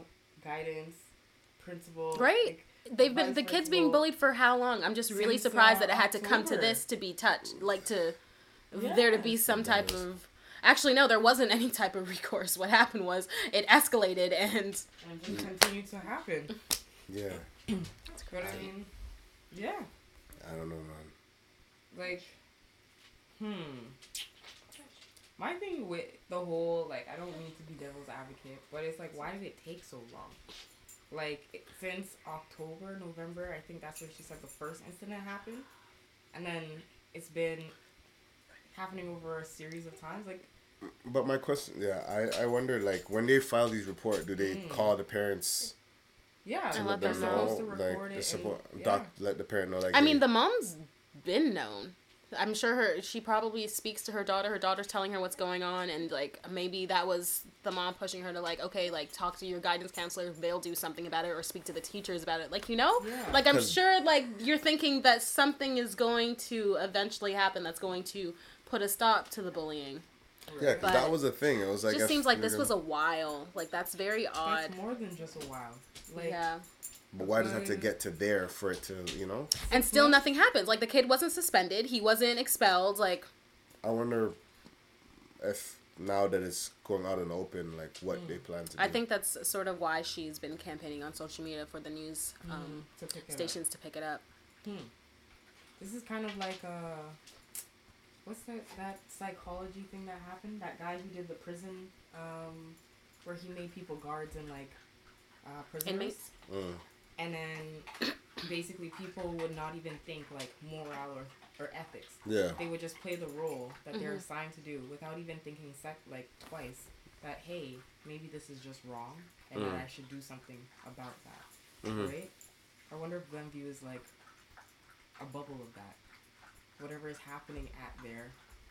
guidance, principal. Right. like, They've been the kids being bullied for how long? I'm just really surprised that it had to come to this to be touched, like to there to be some type of. Actually, no, there wasn't any type of recourse. What happened was it escalated, and and just continued to happen. Yeah. That's But I mean, yeah, I don't know, man. like, hmm. My thing with the whole like, I don't mean to be devil's advocate, but it's like, why did it take so long? Like since October, November, I think that's when she said the first incident happened, and then it's been happening over a series of times. Like, But my question, yeah, I, I wonder like when they file these report, do they Mm. call the parents yeah, And to let them them know. supposed to like record the support, and, doc, let the parent know like I they- mean, the mom's been known. I'm sure her she probably speaks to her daughter. Her daughter's telling her what's going on, and like maybe that was the mom pushing her to like, okay, like talk to your guidance counselor. They'll do something about it, or speak to the teachers about it. Like you know, Yeah. like I'm sure like you're thinking that something is going to eventually happen that's going to put a stop to the bullying. yeah, 'cause but- that was a thing. It was like It just seems like this was gonna- a while. Like that's very odd. That's more than just a while. Like, yeah. But why does it have to Mm. get to there for it to you know? And still nothing happens. Like the kid wasn't suspended. He wasn't expelled. Like I wonder if now that it's going out in the open, like what they plan to do. I think that's sort of why she's been campaigning on social media for the news um, to pick it up. stations to pick it up. This is kind of like uh what's that that psychology thing that happened? That guy who did the prison um where he made people guards and like uh prisoners. Inmates? Mm. And then basically people would not even think like morale or, or ethics. Yeah. They would just play the role that they're Mhm. assigned to do without even thinking sec like twice that hey, maybe this is just wrong and Mm. that I should do something about that. Mhm. Right? I wonder if Glenview is like a bubble of that. Whatever is happening at there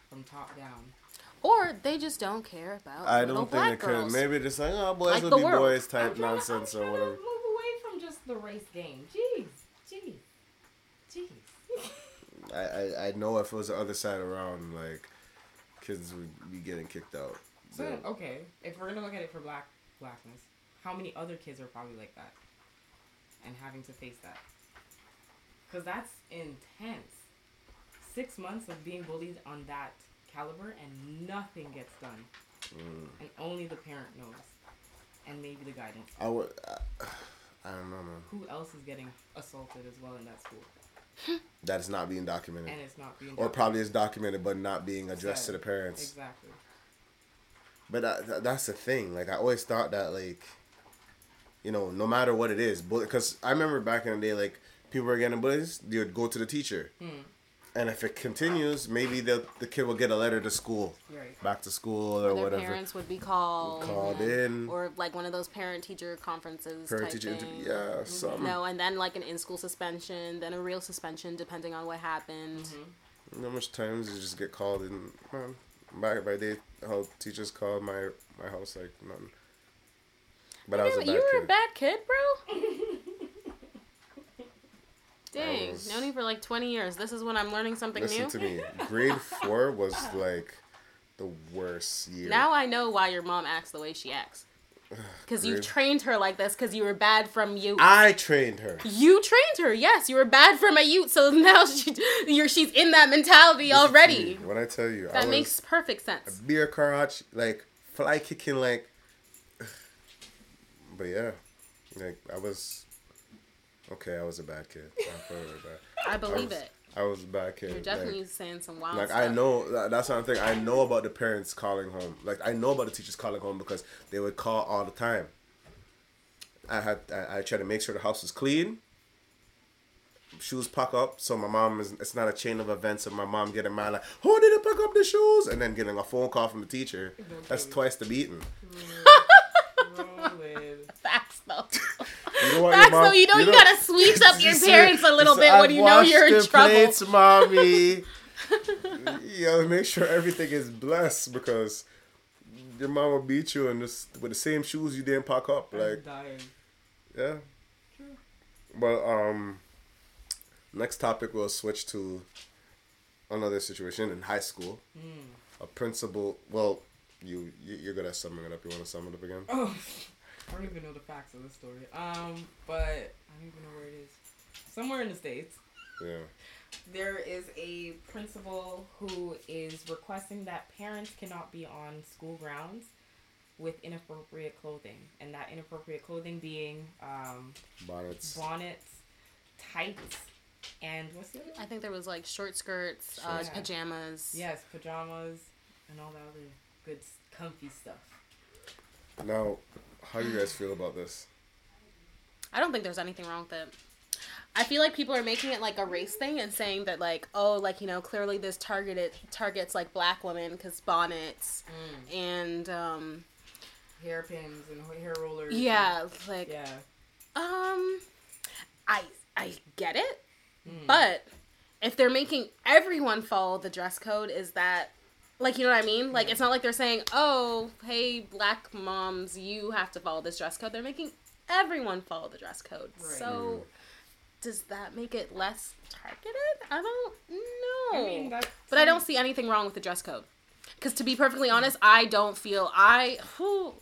from top down. Or they just don't care about I don't think they black could. girls. Maybe just like oh boys Like will be world. boys type trying to- nonsense or trying whatever. The race game. Jeez. Jeez. Jeez. I, I I know if it was the other side around, like kids would be getting kicked out. So But- okay, if we're gonna look at it for black blackness, how many other kids are probably like that, and having to face that? Cause that's intense. Six months of being bullied on that caliber and nothing gets done, Mm. and only the parent knows, and maybe the guidance. I would. I, I don't know, man. Who else is getting assaulted as well in that school, That is not being documented, and it's not being or probably is documented but not being addressed to the parents. exactly. But that, that- that's the thing. Like I always thought that like, you know, no matter what it is, because I remember back in the day, like people were getting bullies, they would go to the teacher, Hmm. And if it continues, maybe the the kid will get a letter to school, Right. back to school or Their whatever. parents would be called. Called and- in. Or like one of those parent teacher conferences. Parent teacher, interview, yeah, something. No, and then like an in school suspension, then a real suspension depending on what happened. Mm-hmm. You know how much times you just get called in, man. Back by day, how teachers called my my house like nothing. But I was a you bad were kid. a bad kid, bro. Dang, was- known you for like 20 years. This is when I'm learning something Listen new. to me. Grade four was like the worst year. Now I know why your mom acts the way she acts. Because you trained her like this because you were bad from you. I trained her. You trained her, yes. You were bad from a youth, so now she, you're she's in that mentality Listen already. When I tell you, That was makes perfect a sense. beer crotch, like fly kicking, like. But yeah, like I was. Okay, I was a bad kid. I feel really bad. I believe was- it. I was a bad kid. You're like- definitely saying some wild Like stuff. I know that- that's one thing. I know about the parents calling home. Like I know about the teachers calling home because they would call all the time. I had I, I tried to make sure the house was clean. Shoes pack up, so my mom is. It's not a chain of events of my mom getting mad like, "Who did it pack up the shoes?" and then getting a phone call from the teacher. That's twice the beating. Rolling. Facts though. You know what, Facts your mom- though. You know you, know- gotta sweet up your parents a little bit when you know you're in the trouble. Plates, mommy. you gotta make sure everything is blessed because your mom will beat you and just with the same shoes you didn't pack up. I'm Like, dying. yeah. But um, next topic we'll switch to another situation in high school. Mm. A principal. Well, you you- you're good at summing it up. You want to sum it up again? Oh, I don't even know the facts of the story. Um, but I don't even know where it is. Somewhere in the states, Yeah. there is a principal who is requesting that parents cannot be on school grounds with inappropriate clothing, and that inappropriate clothing being um, Bonnets. bonnets, tights, and what's the other? I think there was like short skirts, uh, Short- pajamas. Yes, pajamas, and all that other good comfy stuff. Now, how do you guys feel about this? I don't think there's anything wrong with it. I feel like people are making it like a race thing and saying that like oh like you know clearly this targeted targets like black women because bonnets Mm. and um Hairpins and hair rollers. yeah like yeah. um I I get it Mm. but if they're making everyone follow the dress code is that like you know what I mean like it's not like they're saying oh hey black moms you have to follow this dress code they're making everyone follow the dress code Right. so does that make it less targeted I don't know I mean, but I don't see anything wrong with the dress code. Because to be perfectly honest, I don't feel I. Who,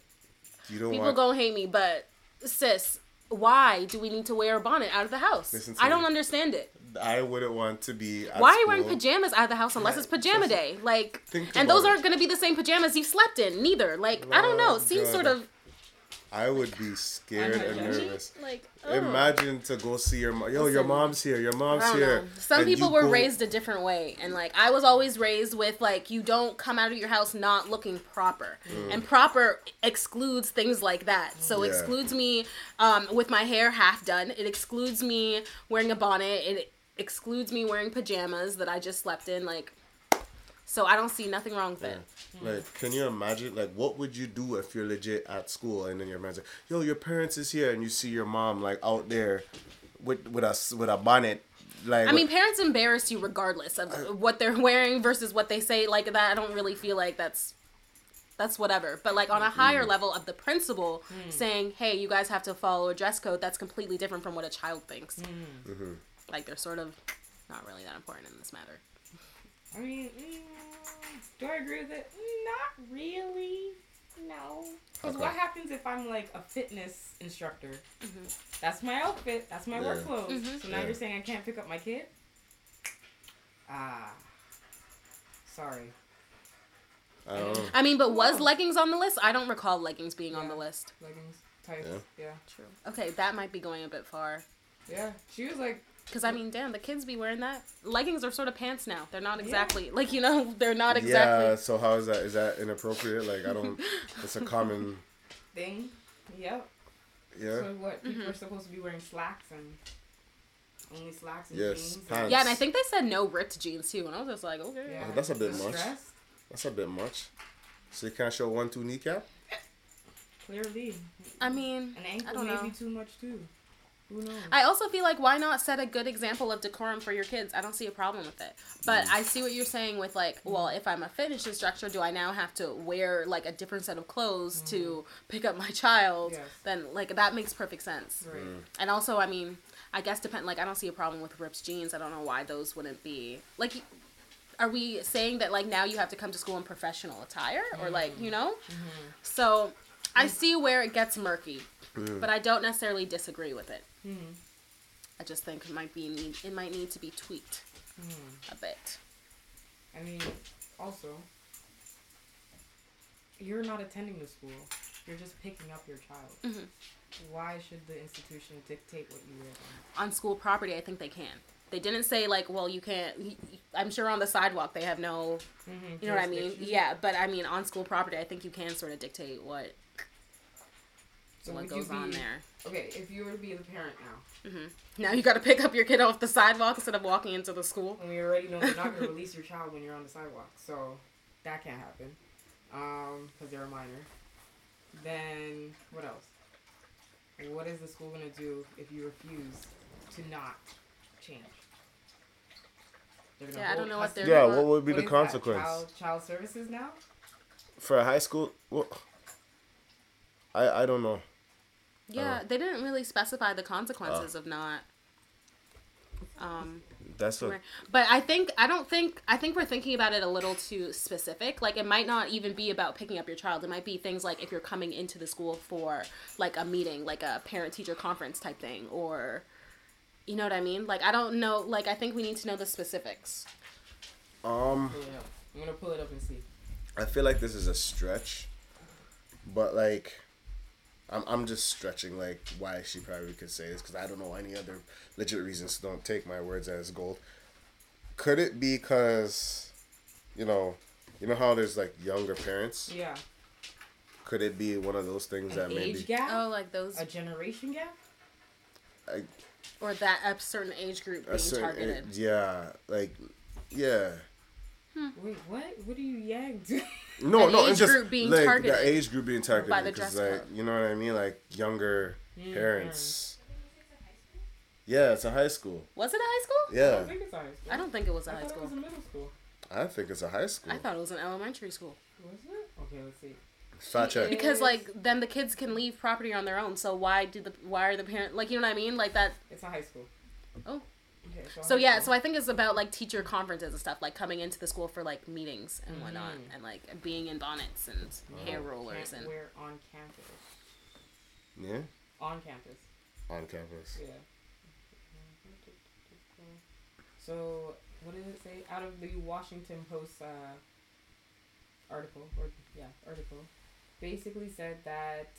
You don't people want. gonna hate me, but sis, why do we need to wear a bonnet out of the house? I don't understand it. I wouldn't want to be. Why are you wearing pajamas out of the house unless it's pajama day? Like, and those aren't gonna be the same pajamas you slept in, neither. Like, I don't know. Oh, It seems God. sort of I would be scared and nervous. like. oh. Imagine to go see your mom. Yo, your mom's here. Your mom's here. know. Some people were go- raised a different way, and like I was always raised with like you don't come out of your house not looking proper, and proper excludes things like that. So Yeah. excludes me um, with my hair half done. It excludes me wearing a bonnet. It excludes me wearing pajamas that I just slept in. Like, so I don't see nothing wrong with it. Like, can you imagine? Like, what would you do if you're legit at school and then your man's like, "Yo, your parents is here," and you see your mom like out there with with a s- with a bonnet. Like, I mean, parents embarrass you regardless of uh, what they're wearing versus what they say. Like that, I don't really feel like that's that's whatever. But like on a higher mm-hmm. level of the principal mm. saying, "Hey, you guys have to follow a dress code," that's completely different from what a child thinks. Mm. Mm-hmm. Like they're sort of not really that important in this matter. I mean, mm, do I agree with it? Not really. No. Because Okay. what happens if I'm like a fitness instructor? Mm-hmm. That's my outfit. That's my work Yeah. clothes. Mhm. So now Yeah. you're saying I can't pick up my kid? Ah. Sorry. I don't know. I mean, but was Oh. leggings on the list? I don't recall leggings being on the list. Leggings, tights. Yeah. Yeah. True. Okay, that might be going a bit far. Yeah. She was like, Because I mean, damn, the kids be wearing that. Leggings are sort of pants now. They're not exactly like you know. They're not exactly. Yeah. So how is that? Is that inappropriate? Like, I don't. It's a common. thing. Yep. Yeah. So what? People Mm-hmm. are supposed to be wearing slacks and only slacks and Yes, jeans. and- pants. Yeah, and I think they said no ripped jeans too, and I was just like, okay. Yeah. Oh, that's a bit The much. stress, That's a bit much. So you can't show one two kneecap. Clearly. I mean, An I ankle don't may know. be too much too. Who knows? I also feel like why not set a good example of decorum for your kids? I don't see a problem with it. But mm. I see what you're saying with like, well, if I'm a fitness instructor, do I now have to wear like a different set of clothes to mm-hmm. pick up my child? Yes. Then like that makes perfect sense. right. Mm. And also, I mean, I guess depend like I don't see a problem with ripped jeans. I don't know why those wouldn't be like. Are we saying that like now you have to come to school in professional attire or like mm-hmm. you know? Mm-hmm. So I see where it gets murky, mm. but I don't necessarily disagree with it. Mhm. I just think it might be need, it might need to be tweaked a bit. I mean, also, you're not attending the school. You're just picking up your child. Mhm. Why should the institution dictate what you wear? then? On school property, I think they can. They didn't say like, well, you can't. I'm sure on the sidewalk they have no, Mm-hmm. you know what I mean? Yeah, but I mean on school property, I think you can sort of dictate what So what goes you be, on there. Okay, if you were to be the parent now, Now you got to pick up your kid off the sidewalk instead of walking into the school. and we already know they're not going to release your child when you're on the sidewalk, so that can't happen, um, because they're a minor. Then what else? What is the school going to do if you refuse to not change? Yeah, I don't know what they're Yeah. What would be What the is that, consequence Child, child services now? for a high school? Well, I I don't know. Yeah, Oh. they didn't really specify the consequences of not. Um, That's a But I think I don't think I think we're thinking about it a little too specific. Like it might not even be about picking up your child. It might be things like if you're coming into the school for like a meeting, like a parent teacher conference type thing or you know what I mean? Like I don't know like I think we need to know the specifics. um. Pull it up. I'm gonna pull it up and see. I feel like this is a stretch, but like, I'm I'm just stretching like why she probably could say this because I don't know any other legit reasons. So don't take my words as gold. Could it be because, you know, you know how there's like younger parents? Yeah. Could it be one of those things An that maybe age gap? Oh, like those A generation gap? I, Or that a certain age group being certain targeted. age- yeah, like yeah. Hmm. Wait, what? What are you yanked? No, An no, age it's just group being like targeted the age group being targeted by the because dress like code. you know what I mean, like younger Yeah, parents. Yeah, it's a high school. Was it a high school? Yeah. I Yeah, don't think it's a high school. I don't think it was a I high thought school. it was a middle school. I think it's a high school. I thought it was an elementary school. Was it? Okay, let's see. Fact check. Because like then the kids can leave property on their own. So why do the why are the parent like you know what I mean? Like that It's a high school. Oh. Okay, a So yeah, so I think it's about like teacher conferences and stuff, like coming into the school for like meetings and whatnot, Mm. and like being in bonnets and hair rollers Can't and wear on campus. Yeah, On campus. on campus. Yeah. So what did it say? Out of the Washington Post uh, article, or yeah, article, basically said that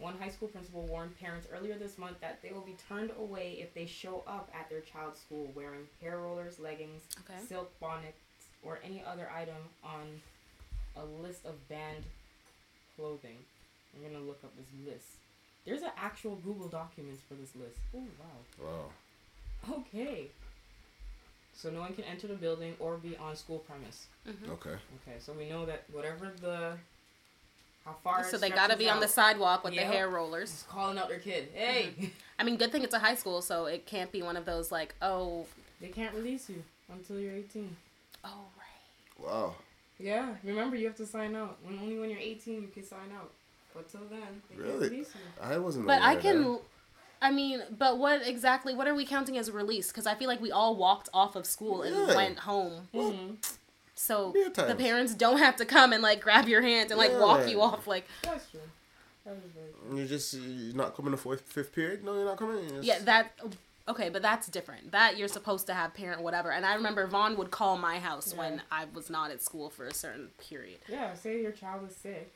one high school principal warned parents earlier this month that they will be turned away if they show up at their child's school wearing hair rollers, leggings, Okay. silk bonnets, or any other item on a list of banned clothing. I'm gonna look up this list. There's an actual Google documents for this list. Oh wow. Wow. Okay. So no one can enter the building or be on school premise. Mhm. Okay. Okay, so we know that whatever the how far. So they gotta stretches be on the sidewalk with Yep. the hair rollers. just calling out their kid. Hey, I mean, good thing it's a high school, so it can't be one of those like, oh, they can't release you until you're 18. oh right. Wow. Yeah, remember you have to sign out. When only when you're 18 you can sign out. But till then, they Really? can't release you. I wasn't. But aware I of can. that. I mean, but what exactly? What are we counting as a release? Because I feel like we all walked off of school and Yeah. went home. Mm-hmm. So the parents don't have to come and like grab your hand and like walk you off. Like That's true. That is very true. You just you're just not coming to fourth, fifth period. No, you're not coming. You're yeah, that okay, but that's different. That you're supposed to have parent whatever. And I remember Vaughn would call my house when I was not at school for a certain period. Yeah, say your child is sick,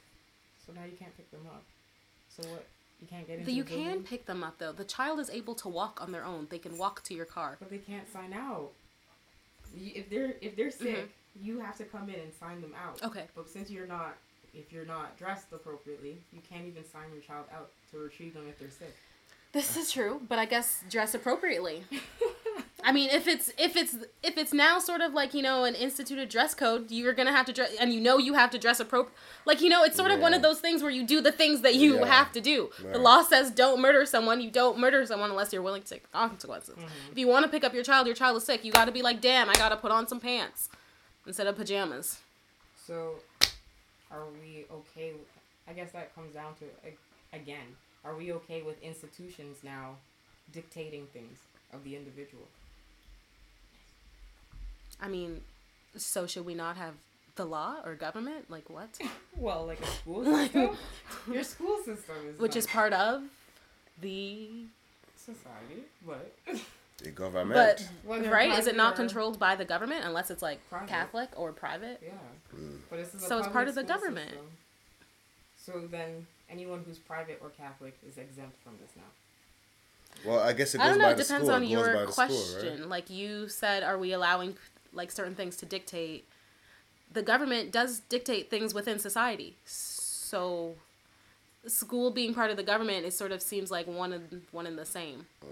so now you can't pick them up. So what? You can't get into You the can building? pick them up though. The child is able to walk on their own. They can walk to your car. but they can't sign out. If they're if they're sick, mm-hmm. You have to come in and sign them out. Okay. But since you're not, if you're not dressed appropriately, you can't even sign your child out to retrieve them if they're sick. This is true, but I guess dress appropriately. I mean, if it's if it's if it's now sort of like you know an instituted dress code, you're gonna have to dress, and you know you have to dress appropriate. Like you know, it's sort of one of those things where you do the things that you Yeah. have to do. The law says don't murder someone. You don't murder someone unless you're willing to take the consequences. Mm-hmm. If you want to pick up your child, your child is sick. You got to be like, damn, I got to put on some pants instead of pajamas. So, are we okay? With, I guess that comes down to again. Are we okay with institutions now dictating things of the individual? I mean, so should we not have the law or government? Like what? Well, like a school system. Your school system is Which is part of the society, but The government. But Whether right, is it not controlled by the government unless it's like Private. Catholic or private? Yeah, mm. but this is So it's part of the government. system. So then, anyone who's private or Catholic is exempt from this now. well, I guess it I goes don't know. by It the depends school. on it your question. school, right? Like you said, are we allowing like certain things to dictate? The government does dictate things within society. So, school being part of the government, it sort of seems like one and one and the same. Mm.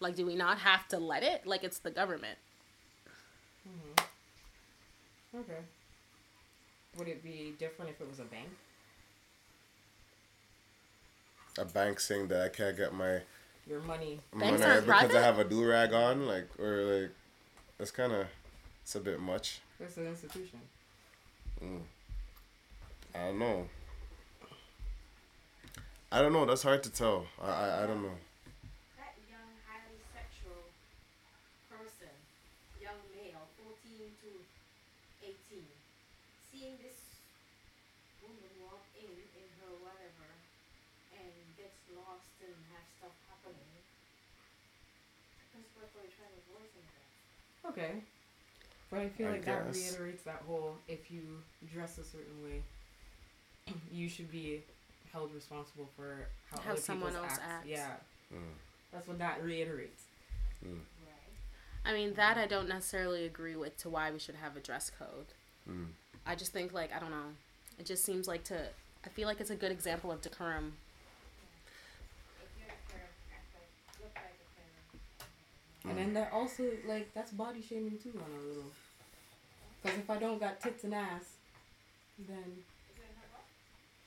Like, do we not have to let it? Like, it's the government. Mm-hmm. Okay. Would it be different if it was a bank? A bank saying that I can't get my Your money. Banks money aren't because private? I have a do rag on, like or like, that's kind of, it's a bit much. It's an institution. Mm. I don't know. I don't know. That's hard to tell. I I, I don't know. That young, highly sexual person, young male, 14 to 18, seeing this woman walk in, in her whatever, and gets lost and have stuff happening, that's what we're trying to avoid some that. Okay. But I feel I like that reiterates that whole if you dress a certain way, you should be held responsible for how, How other someone people's else acts. Yeah. Mm. That's what that reiterates. Right. I mean, that I don't necessarily agree with to why we should have a dress code. Mm. I just think, like, I don't know. It just seems like to. I feel like it's a good example of decorum. If you're a parent And then that also like that's body shaming too on a little. Because if I don't got tits and ass, then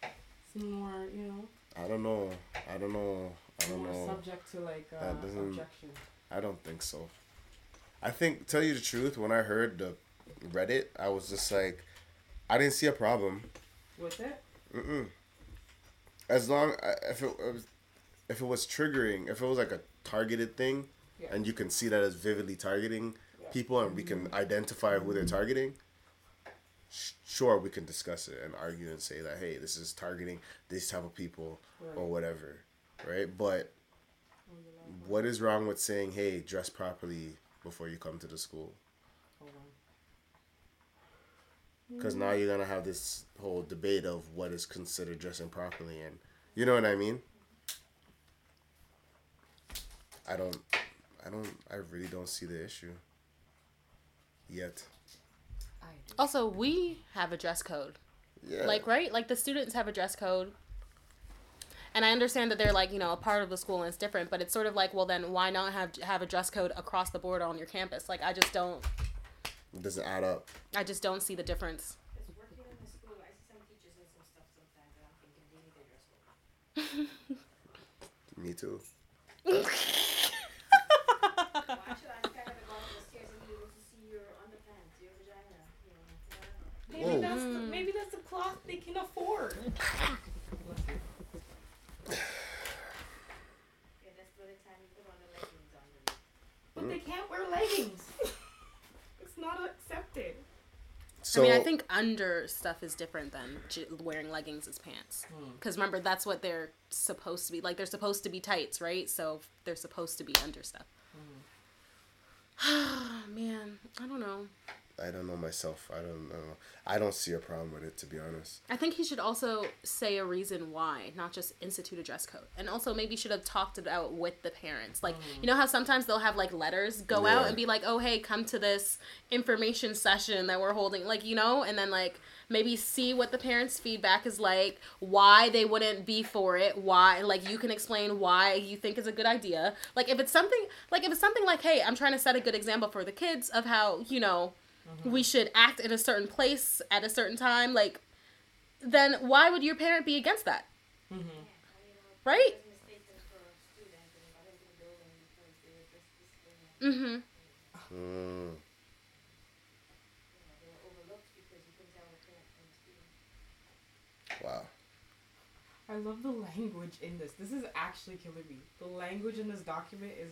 it's more you know I don't know. I don't know. I don't more know. subject to like uh, That doesn't- objection. I don't think so. I think, tell you the truth, when I heard the Reddit, I was just like, I didn't see a problem. With it, Mm-mm. As long if it was, if it was triggering, if it was like a targeted thing, Yeah. and you can see that as vividly targeting Yeah. people, and we can identify who they're targeting. sh- Sure, we can discuss it and argue and say that hey, this is targeting these type of people or whatever, right? But what is wrong with saying hey, dress properly before you come to the school? because now you're gonna have this whole debate of what is considered dressing properly and you know what i mean i don't i don't i really don't see the issue yet Also, we have a dress code. yeah Like, right? Like the students have a dress code. And I understand that they're like, you know, a part of the school and it's different, but it's sort of like, well then why not have have a dress code across the board on your campus? Like I just don't it doesn't add up I just don't see the difference. Me working in the school, I see some teachers and some stuff sometimes, and I'm thinking they need their dress code. me too Why should I stand at the bottom of the stairs and be able to see your underpants, your vagina, you know, whatever? Maybe Whoa. that's the, maybe that's the cloth they can afford. Yeah, that's the only time you put on the leggings underneath. But they can't wear leggings. it's not accepted. So I mean, I think under stuff is different than j- wearing leggings as pants. Hmm. Because remember, that's what they're supposed to be. Like, they're supposed to be tights, right? So they're supposed to be under stuff. Man, I don't know. I don't know myself i don't know i don't see a problem with it to be honest I think he should also say a reason why, not just institute a dress code. And also maybe should have talked it out with the parents. Like, oh. you know how sometimes they'll have like letters go out and be like, "Oh, hey, come to this information session that we're holding." Like, you know, and then like maybe see what the parents' feedback is like, why they wouldn't be for it, why like you can explain why you think is a good idea. Like if it's something like if it's something like, "Hey, I'm trying to set a good example for the kids of how, you know, we should act in a certain place at a certain time," like then why would your parent be against that? Right? It's mistaken for a student and got into the building because they were just this thing and, Mm-hmm. mm. you know, they were overlooked because you couldn't tell the parent from the student. wow I love the language in this. This is actually killing me. The language in this document is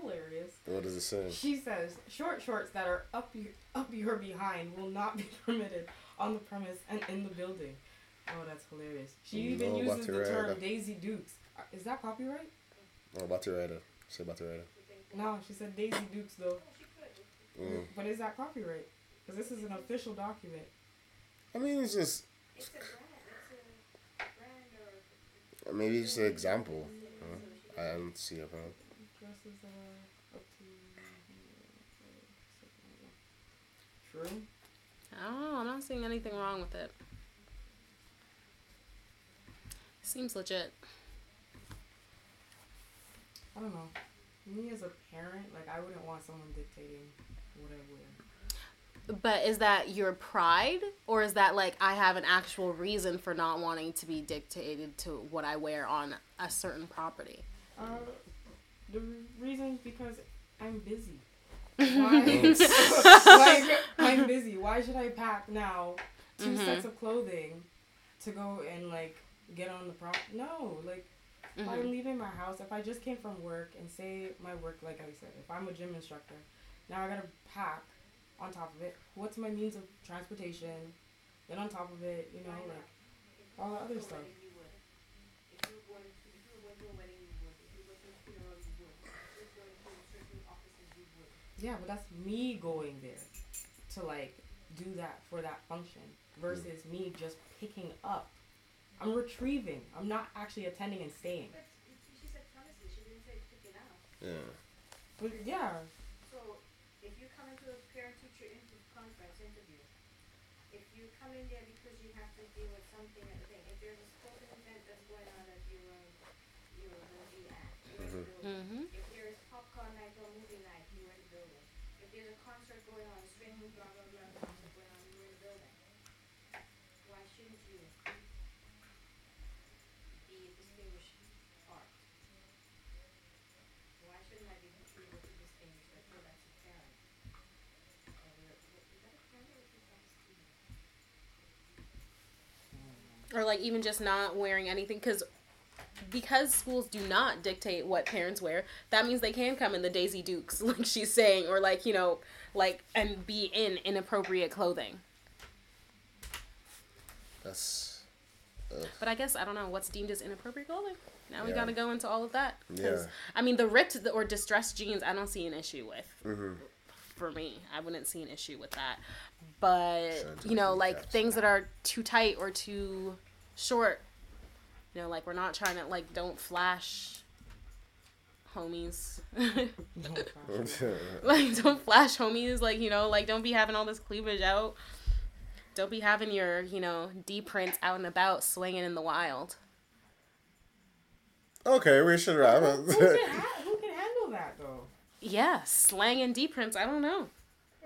hilarious. what does it say She says short shorts that are up your up your behind will not be permitted on the premise and in the building. Oh, that's hilarious. She even No uses the term copyright. Daisy Dukes. Uh, Is that copyright? oh batty rider. say batty rider. No, she said Daisy Dukes though. Mm. But is that copyright? Because this is an official document. i mean it's just It's a brand. It's a brand or. maybe it's an example huh? i don't see a problem That are up to. True. Oh. I'm not seeing anything wrong with it. Seems legit. I don't know. Me as a parent, like I wouldn't want someone dictating what I wear. But is that your pride, or is that like I have an actual reason for not wanting to be dictated to what I wear on a certain property? Uh, the reason because I'm busy. Why? like I'm busy. Why should I pack now 2 Mhm. sets of clothing to go and like get on the prop? No, like if Mhm. I'm leaving my house, if I just came from work and say my work, like I said, if I'm a gym instructor, now I gotta pack on top of it. What's my means of transportation? Then on top of it, you know, like all the other stuff. You would. If you were going to, if you were going to a wedding, you would. If you were going to a funeral, you would. If you were going to certain offices, you would. Yeah, but that's me going there to like do that for that function versus me just picking up. I'm retrieving. I'm not actually attending and staying. But she said premises. She didn't say pick it out. yeah But yeah, So if you come into a parent-teacher inter- conference interview, if you come in there because you have to deal with something at the thing, if there's a sporting event that's going on that you're um, you're going to be at, you're in the building. Mm-hmm. if there is popcorn night or movie night if there's a concert going on, swing, blah, blah, blah, concert going on, in building. Why shouldn't you be art? Why shouldn't I be able to distinguish that, oh, that's a parent? Or like even just not wearing anything because because schools do not dictate what parents wear that means they can come in the daisy dukes like she's saying or like you know like and be in inappropriate clothing That's but i guess i don't know what's deemed as inappropriate clothing now we Yeah. gotta go into all of that. Yeah. i mean the ripped or distressed jeans i don't see an issue with hmm for me. I wouldn't see an issue with that. But you know, like things that are too tight or too short. You know, like we're not trying to like don't flash homies. like don't flash homies, like, you know, like don't be having all this cleavage out. Don't be having your, you know, D prints out and about swinging in the wild. okay, we should wrap Who it. can, ha- who can handle that though? Yeah, slang and D prints, I don't know.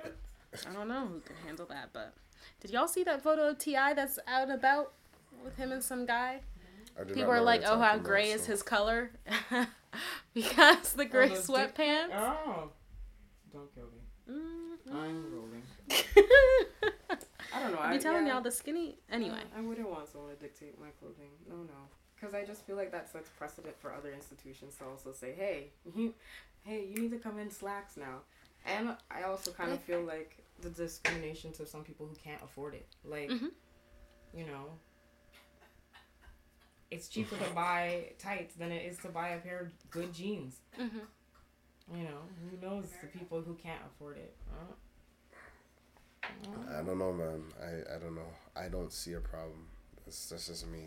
I don't know who can handle that, but did y'all see that photo of Ti that's out and about with him and some guy? I do People know are like, "Oh, how talking about, gray is so- his color?" because the gray those dick- sweatpants. Oh, don't kill me. Mm, I'm rolling. I don't know. I I be telling yeah. y'all the skinny. Anyway, I wouldn't want someone to dictate my clothing. No, no. Because I just feel like that sets precedent for other institutions to also say, hey, you, hey, you need to come in slacks now. And I also kind of feel like the discrimination to some people who can't afford it. Like, Mhm. you know, it's cheaper to buy tights than it is to buy a pair of good jeans. hmm You know, who knows the people who can't afford it. Huh? I don't know, man. I, I don't know. I don't see a problem. That's, that's just me.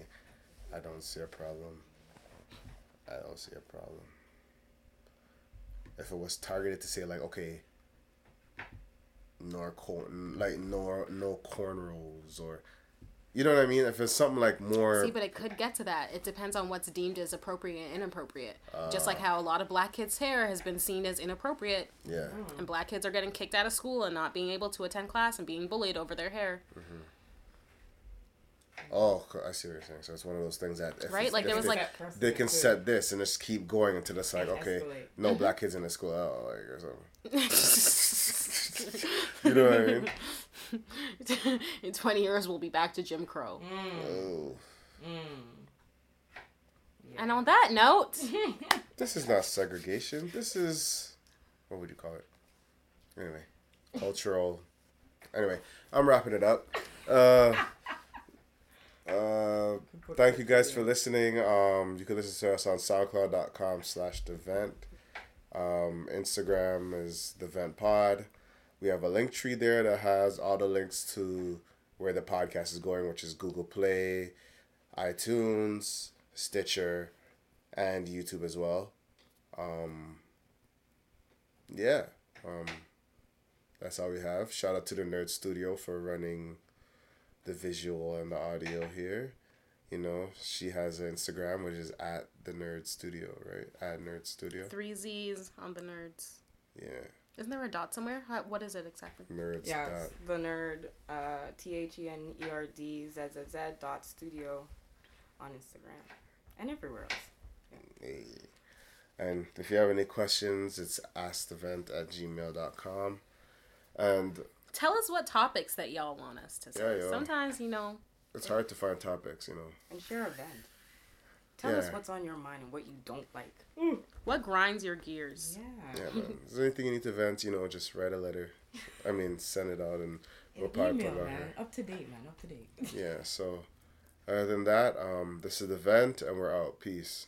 I don't see a problem. I don't see a problem. If it was targeted to say like, okay, nor corn, like no no cornrows or, you know what I mean? If it's something like more, see, but it could get to that. It depends on what's deemed as appropriate and inappropriate. Just Uh. like how a lot of black kids' hair has been seen as inappropriate, yeah, and black kids are getting kicked out of school and not being able to attend class and being bullied over their hair. oh, I see what you're saying. So it's one of those things that if Right? it's- Like, there was, they- like- Set they can too. set this and just keep going until it's like okay, escalate. no black kids in the school, oh, like or something. You know what I mean? In 20 years, we'll be back to Jim Crow. Oh, Mm. And on that note, this is not segregation. This is what would you call it? Anyway, cultural. Anyway, I'm wrapping it up. Uh, uh, thank you guys for listening. Um, you can listen to us on SoundCloud.com slash the vent. Um, Instagram is the vent pod. We have a link tree there that has all the links to where the podcast is going, which is Google Play, iTunes, Stitcher, and YouTube as well. Um, yeah, um, that's all we have. Shout out to the Nerd Studio for running the visual and the audio here. You know, she has an Instagram, which is at the Nerd Studio, right? At Nerd Studio. three Z's on the nerds. Yeah, Isn't there a dot somewhere? How, what is it exactly? Nerds. Yeah, dot- the nerd, uh, T H E N E R D Z Z Z dot studio on Instagram and everywhere else. Hey. And if you have any questions, it's askthevent at gmail.com. And Tell us what topics that y'all want us to say. Yeah, yeah. Sometimes, you know, it's hard to find topics, you know. And share a vent. Tell us what's on your mind and what you don't like. What grinds your gears. Yeah. Yeah, man. Is there anything you need to vent, you know, just write a letter. I mean, send it out and we'll And probably email, put it on man. here. Up to date, man. Up to date. Yeah, so other than that, um, this is the vent and we're out. Peace.